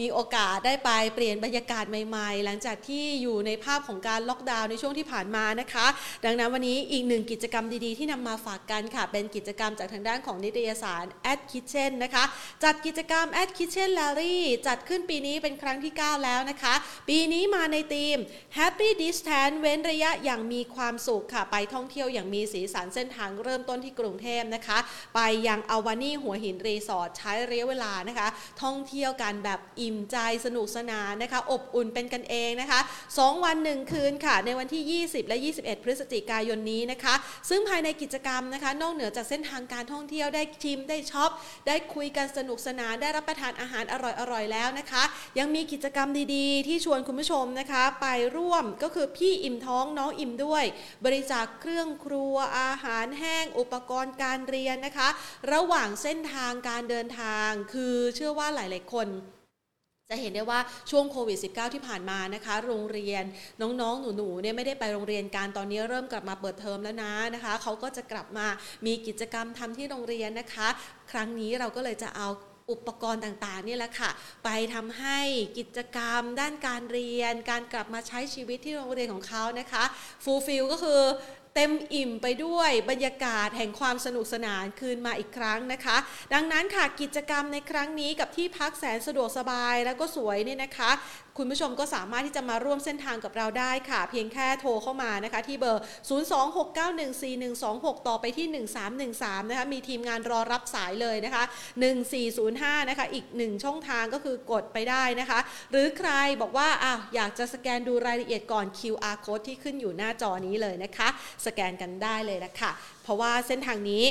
มีโอกาสได้ไปเปลี่ยนบรรยากาศใหม่ ๆ หลังจากที่อยู่ในภาพของการล็อกดาวน์ในช่วงที่ผ่านมานะคะ ดังนั้นวันนี้อีกหนึ่งกิจกรรมดี ๆ ที่นำมาฝากกันค่ะ เป็นกิจกรรมจากทางด้านของนิตยสาร Ad Kitchen นะคะ จัดกิจกรรม Ad Kitchen l a r r y จัดขึ้นปีนี้เป็นครั้งที่ 9 แล้วนะคะ ปีนี้มาในธีม Happy Distance เว้นระยะอย่างมีความสุขค่ะ ไปท่องเที่ยวอย่างมีสีสันเส้นทางเริ่มต้นที่กรุงเทพนะคะ ไปยังอาวานี่หัวหินรีสอร์ทใช้ระยะเวลานะคะ ท่องเที่ยวกันแบบอิ่มใจสนุกสนานนะคะ อบอุ่นเป็นกันเองนะคะ 2 วัน 1 คืนค่ะ ในวันที่ 20 และ 21 พฤศจิกายนนี้นะคะ ซึ่งภายในกิจกรรมนะคะ นอกเหนือจากเส้นทางการท่องเที่ยวได้ชิมได้ช็อป ได้คุยกันสนุกสนานได้รับประทานอาหารอร่อยๆแล้วนะคะ ยังมีกิจกรรมดีๆ ที่ชวนคุณผู้ชมนะคะ ไปร่วมก็คือพี่อิ่มท้องน้องอิ่มด้วย บริจาคเครื่องครัวอาหารแห้ง อุปกรณ์การเรียนนะคะ ระหว่างเส้นทางการเดินทาง คือเชื่อว่าหลาย ๆ คนจะเห็นได้ว่าช่วงโควิด -19 ที่ผ่านมานะคะ โรงเรียนน้องๆ หนูๆเนี่ยไม่ได้ไปโรงเรียนกันตอนนี้เริ่มกลับมาเปิดเทอมแล้วนะนะคะเขาก็จะกลับมามีกิจกรรมทำที่โรงเรียนนะคะ ครั้งนี้เราก็เลยจะเอาอุปกรณ์ต่างๆนี่แหละค่ะ ไปทำให้กิจกรรม ด้านการเรียน การกลับมาใช้ชีวิตที่โรงเรียนของเขานะคะ fulfill ก็คือ เต็มอิ่มไปด้วยบรรยากาศแห่งความสนุกสนานคืนมาอีกครั้งนะคะ ดังนั้นค่ะกิจกรรมในครั้งนี้กับที่พักแสนสะดวกสบายแล้วก็สวยเนี่ยนะคะ คุณผู้ชมก็สามารถที่จะมาร่วมเส้นทางกับเราได้ค่ะ เพียงแค่โทรเข้ามานะคะ ที่เบอร์ 026914126 ต่อไปที่ 1313 นะคะ มีทีมงานรอรับสายเลยนะคะ 1405 นะคะ อีกหนึ่งช่องทางก็คือกดไปได้นะคะ หรือใครบอกว่าอ้าวอยากจะสแกนดูรายละเอียดก่อน QR code ที่ขึ้นอยู่หน้าจอนี้เลยนะคะ สแกนกันได้เลยละค่ะ เพราะว่าเส้นทางนี้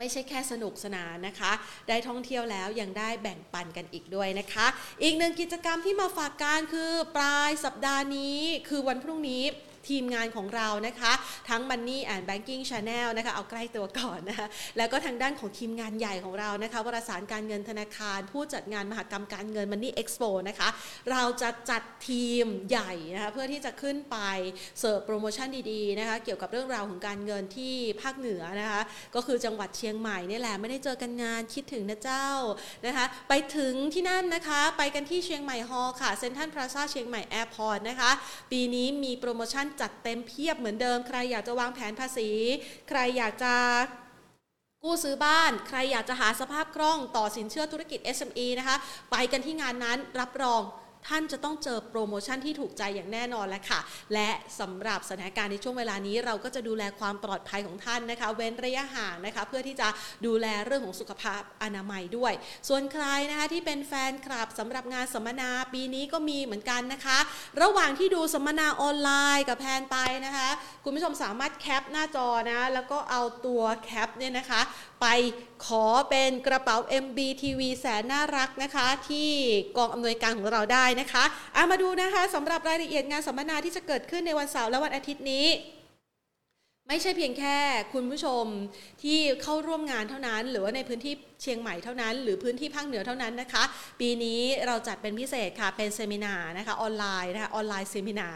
ไม่ใช่แค่สนุกสนานนะคะ ได้ท่องเที่ยวแล้วยังได้แบ่งปันกันอีกด้วยนะคะ อีกหนึ่งกิจกรรมที่มาฝากการคือปลายสัปดาห์นี้คือวันพรุ่งนี้ ทีมงานของเรานะคะ ทั้ง Money and Banking Channel นะคะเอาใกล้ตัวก่อนนะคะแล้วก็ทางด้านของทีมงานใหญ่ของเรานะคะวารสารการเงินธนาคาร ผู้จัดงานมหกรรมการเงิน Money Expo นะคะเราจะจัดทีมใหญ่นะคะเพื่อที่จะขึ้นไปเสิร์ฟโปรโมชั่นดีๆนะคะเกี่ยวกับเรื่องราวของการเงินที่ภาคเหนือนะคะก็คือจังหวัดเชียงใหม่นี่แหละไม่ได้เจอกันนานคิดถึงนะเจ้านะคะไปถึงที่นั่นนะคะไปกันที่เชียงใหม่ฮอล์ค่ะเซ็นทรัลพลาซ่าเชียงใหม่แอร์พอร์ตนะคะปีนี้มีโปรโมชั่นจัดเต็มเพียบเหมือนเดิม ใครอยากจะวางแผนภาษี ใครอยากจะกู้ซื้อบ้าน ใครอยากจะหาสภาพคล่องต่อสินเชื่อธุรกิจ SME นะคะ ไปกันที่งานนั้นรับรอง ท่านจะต้องเจอโปรโมชั่นที่ถูกใจอย่างแน่นอนแล้วค่ะ และสำหรับสถานการณ์ในช่วงเวลานี้ เราก็จะดูแลความปลอดภัยของท่านนะคะ เว้นระยะห่างนะคะ เพื่อที่จะดูแลเรื่องของสุขภาพอนามัยด้วย ส่วนใครนะคะที่เป็นแฟนคลับสำหรับงานสัมมนาปีนี้ก็มีเหมือนกันนะคะ ระหว่างที่ดูสัมมนาออนไลน์กับแพนไปนะคะ คุณผู้ชมสามารถแคปหน้าจอนะแล้วก็เอาตัวแคปเนี่ยนะคะ ไปขอเป็นกระเป๋า MBTV แสนน่ารักนะคะ ที่กองอำนวยการของเราได้นะคะอามาดูนะคะสำหรับรายละเอียดงานสัมมนาที่จะเกิดขึ้นในวันเสาร์และวันอาทิตย์นี้ไม่ใช่เพียงแค่คุณผู้ชมที่เข้าร่วมงานเท่านั้น หรือว่าในพื้นที่เชียงใหม่เท่านั้น หรือพื้นที่ภาคเหนือเท่านั้นนะคะ ปีนี้เราจัดเป็นพิเศษค่ะเป็น seminar นะคะออนไลน์นะคะออนไลน์ seminar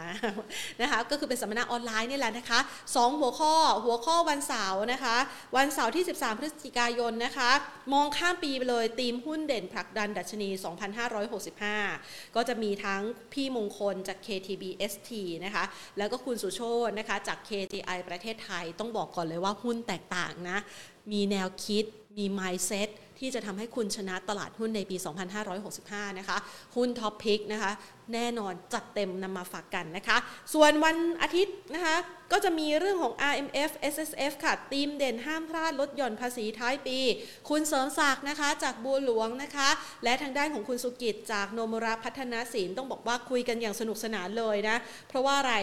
นะคะก็คือเป็นสัมมนาออนไลน์นี่แหละนะคะสองหัวข้อหัวข้อวันเสาร์นะคะ วันเสาร์ที่ 13 พฤศจิกายนนะคะ มองข้ามปีไปเลยทีมหุ้นเด่นผลักดันดัชนี 2565 ก็จะมีทั้งพี่มงคลจาก KTB ST นะคะแล้วก็คุณสุโชตนะคะจาก KGI ประเทศไทยต้องบอกก่อนเลยว่าหุ้นแตกต่างนะมีแนวคิด มี mindset ที่จะทำให้คุณชนะตลาดหุ้นในปี 2565 นะคะ หุ้นท็อปพิกนะคะ แน่นอนจัดเต็มนำมาฝากกันนะคะ ส่วนวันอาทิตย์นะคะ ก็จะมีเรื่องของ RMF SSF ค่ะทีมเด่นห้ามพลาดลดหย่อนภาษีท้ายปี คุณเสริมศักดิ์นะคะ จากบัวหลวงนะคะ และทางด้านของคุณสุกิจจากโนมราพัฒนาศิลป์ต้องบอกว่าคุยกันอย่างสนุกสนานเลยนะ เพราะว่าอะไร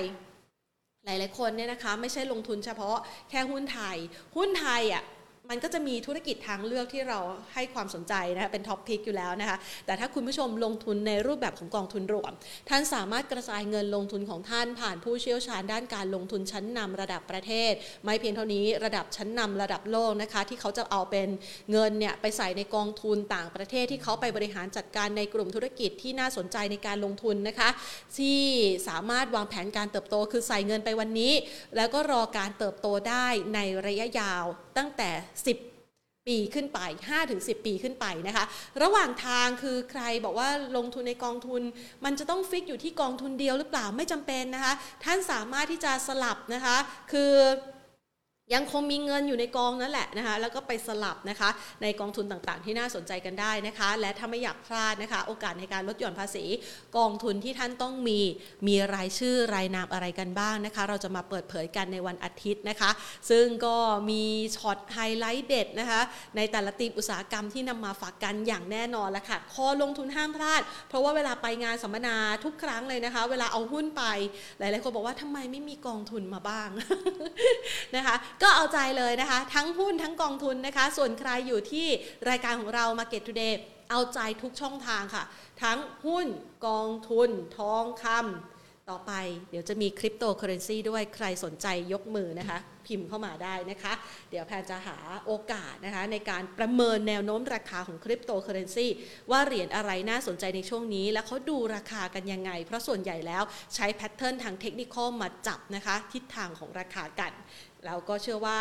หลาย ๆ คนเนี่ยนะคะ ไม่ใช่ลงทุนเฉพาะแค่หุ้นไทย หุ้นไทยอะ มันก็จะมีธุรกิจทางเลือกที่เราให้ความสนใจนะคะเป็นท็อปพิกอยู่แล้วนะคะแต่ถ้าคุณผู้ชมลงทุนในรูปแบบของกองทุนรวม ท่านสามารถกระจายเงินลงทุนของท่านผ่านผู้เชี่ยวชาญด้านการลงทุนชั้นนำระดับประเทศ ไม่เพียงเท่านี้ระดับชั้นนำระดับโลกนะคะที่เขาจะเอาเป็นเงินเนี่ยไปใส่ในกองทุนต่างประเทศที่เขาไปบริหารจัดการในกลุ่มธุรกิจที่น่าสนใจในการลงทุนนะคะ ที่สามารถวางแผนการเติบโตคือใส่เงินไปวันนี้ แล้วก็รอการเติบโตได้ในระยะยาว ตั้งแต่ 10 ปีขึ้นไป 5-10 ปีขึ้นไปนะคะ ระหว่างทางคือใครบอกว่าลงทุนในกองทุน มันจะต้องฟิกอยู่ที่กองทุนเดียวหรือเปล่าไม่จำเป็นนะคะ ท่านสามารถที่จะสลับนะคะ คือ ยังคงมีเงินอยู่ในกองนั่นแหละนะคะแล้วก็ไปสลับนะคะ ในกองทุนต่างๆ ที่น่าสนใจกันได้นะคะ และถ้าไม่อยากพลาดนะคะ โอกาสในการลดหย่อนภาษี กองทุนที่ท่านต้องมีมีรายชื่อรายนามอะไรกันบ้างนะคะ เราจะมาเปิดเผยกันในวันอาทิตย์นะคะ ซึ่งก็มีช็อตไฮไลท์เด็ดนะคะ ในแต่ละทีมอุตสาหกรรมที่นำมาฝากกันอย่างแน่นอนล้วค่ะคอลงทุนห้ามพลาด เพราะว่าเวลาไปงานสัมมนาทุกครั้งเลยนะคะ เวลาเอาหุ้นไปหลายๆคนบอกว่าทำไมไม่มีกองทุนมาบ้างนะคะก็เอาใจเลยนะคะ ทั้งหุ้นทั้งกองทุนนะคะ ส่วนใครอยู่ที่รายการของเรา Market Today เอาใจทุกช่องทางค่ะ ทั้งหุ้นกองทุน ทองคำ ต่อไปเดี๋ยวจะมีคริปโตเคอเรนซีด้วยใครสนใจยกมือนะคะ พิมพ์เข้ามาได้นะคะ เดี๋ยวแพนจะหาโอกาสนะคะ ในการประเมินแนวโน้มราคาของคริปโตเคอเรนซีว่าเหรียญอะไรน่าสนใจในช่วงนี้ แล้วเขาดูราคากันยังไง เพราะส่วนใหญ่แล้วใช้ pattern ทางเทคนิคมาจับนะคะ ทิศทางของราคากันแล้วก็เชื่อว่า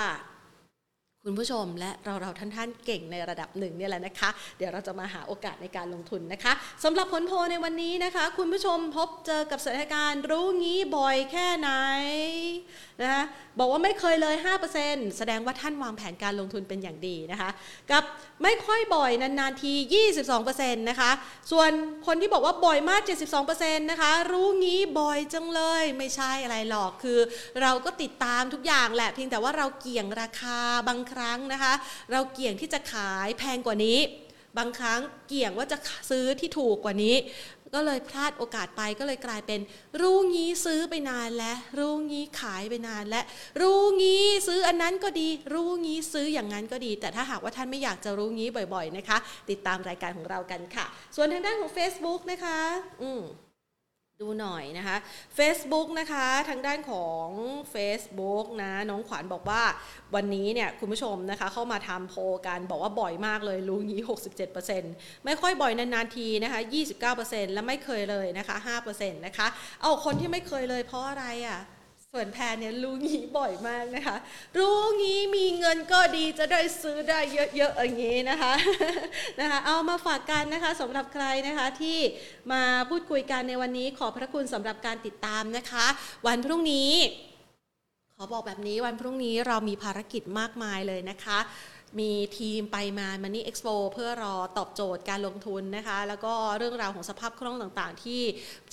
คุณผู้ชมและเราเราท่านท่านเก่งในระดับหนึ่งเนี่ยแหละนะคะ เดี๋ยวเราจะมาหาโอกาสในการลงทุนนะคะสำหรับผลโพในวันนี้นะคะ คุณผู้ชมพบเจอกับสถานการณ์รู้งี้บ่อยแค่ไหนนะคะบอกว่าไม่เคยเลย 5%แสดงว่าท่านวางแผนการลงทุนเป็นอย่างดีนะคะ กับไม่ค่อยบ่อยนานๆที 22%นะคะ ส่วนคนที่บอกว่าบ่อยมาก 72%นะคะ รู้งี้บ่อยจังเลยไม่ใช่อะไรหรอกคือ เราก็ติดตามทุกอย่างแหละเพียงแต่ว่าเราเกี่ยงราคาบางครั้งนะคะ เราเกี่ยงที่จะขายแพงกว่านี้ บางครั้งเกี่ยงว่าจะซื้อที่ถูกกว่านี้ ก็เลยพลาดโอกาสไปก็เลยกลายเป็น รู้งี้ซื้อไปนานแล้วรู้งี้ขายไปนานแล้วรู้งี้ซื้ออันนั้นก็ดี รู้งี้ซื้ออย่างนั้นก็ดี แต่ถ้าหากว่าท่านไม่อยากจะรู้งี้บ่อย ๆนะคะ ติดตามรายการของเรากันค่ะ ส่วนทางด้านของ Facebook นะคะ อืม ดูหน่อยนะคะ Facebook นะคะทางด้านของ Facebook นะน้องขวัญบอกว่าวันนี้เนี่ยคุณผู้ชมนะคะเข้ามาทำโพลกันบอกว่าบ่อยมากเลยรู้งี้ 67%ไม่ค่อยบ่อยนานๆทีนะคะ29%และไม่เคยเลยนะคะ5%นะคะเอาคนที่ไม่เคยเลยเพราะอะไรอะ ส่วนแพนเนี่ยรู้งี้บ่อยมากนะคะ รู้งี้มีเงินก็ดีจะได้ซื้อได้เยอะๆอย่างนี้นะคะนะคะเอามาฝากกันนะคะสำหรับใครนะคะที่มาพูดคุยกันในวันนี้ขอพระคุณสำหรับการติดตามนะคะ วันพรุ่งนี้ ขอบอกแบบนี้วันพรุ่งนี้เรามีภารกิจมากมายเลยนะคะ มีทีมไปมา Money Expo เพื่อรอตอบโจทย์การลงทุนนะคะ แล้วก็เรื่องราวของสภาพคล่องต่างๆ ที่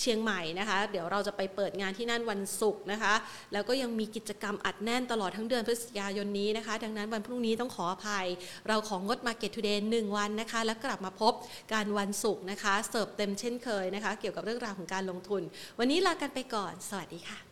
เชียงใหม่นะคะ เดี๋ยวเราจะไปเปิดงานที่นั่นวันศุกร์นะคะ แล้วก็ยังมีกิจกรรมอัดแน่นตลอดทั้งเดือนพฤศจิกายนนี้นะคะ ดังนั้นวันพรุ่งนี้ต้องขออภัย เราของงด Market Today 1 วันนะคะ แล้วกลับมาพบการวันศุกร์นะคะ เสิร์ฟเต็มเช่นเคยนะคะ เกี่ยวกับเรื่องราวของการลงทุน วันนี้ลากันไปก่อน สวัสดีค่ะ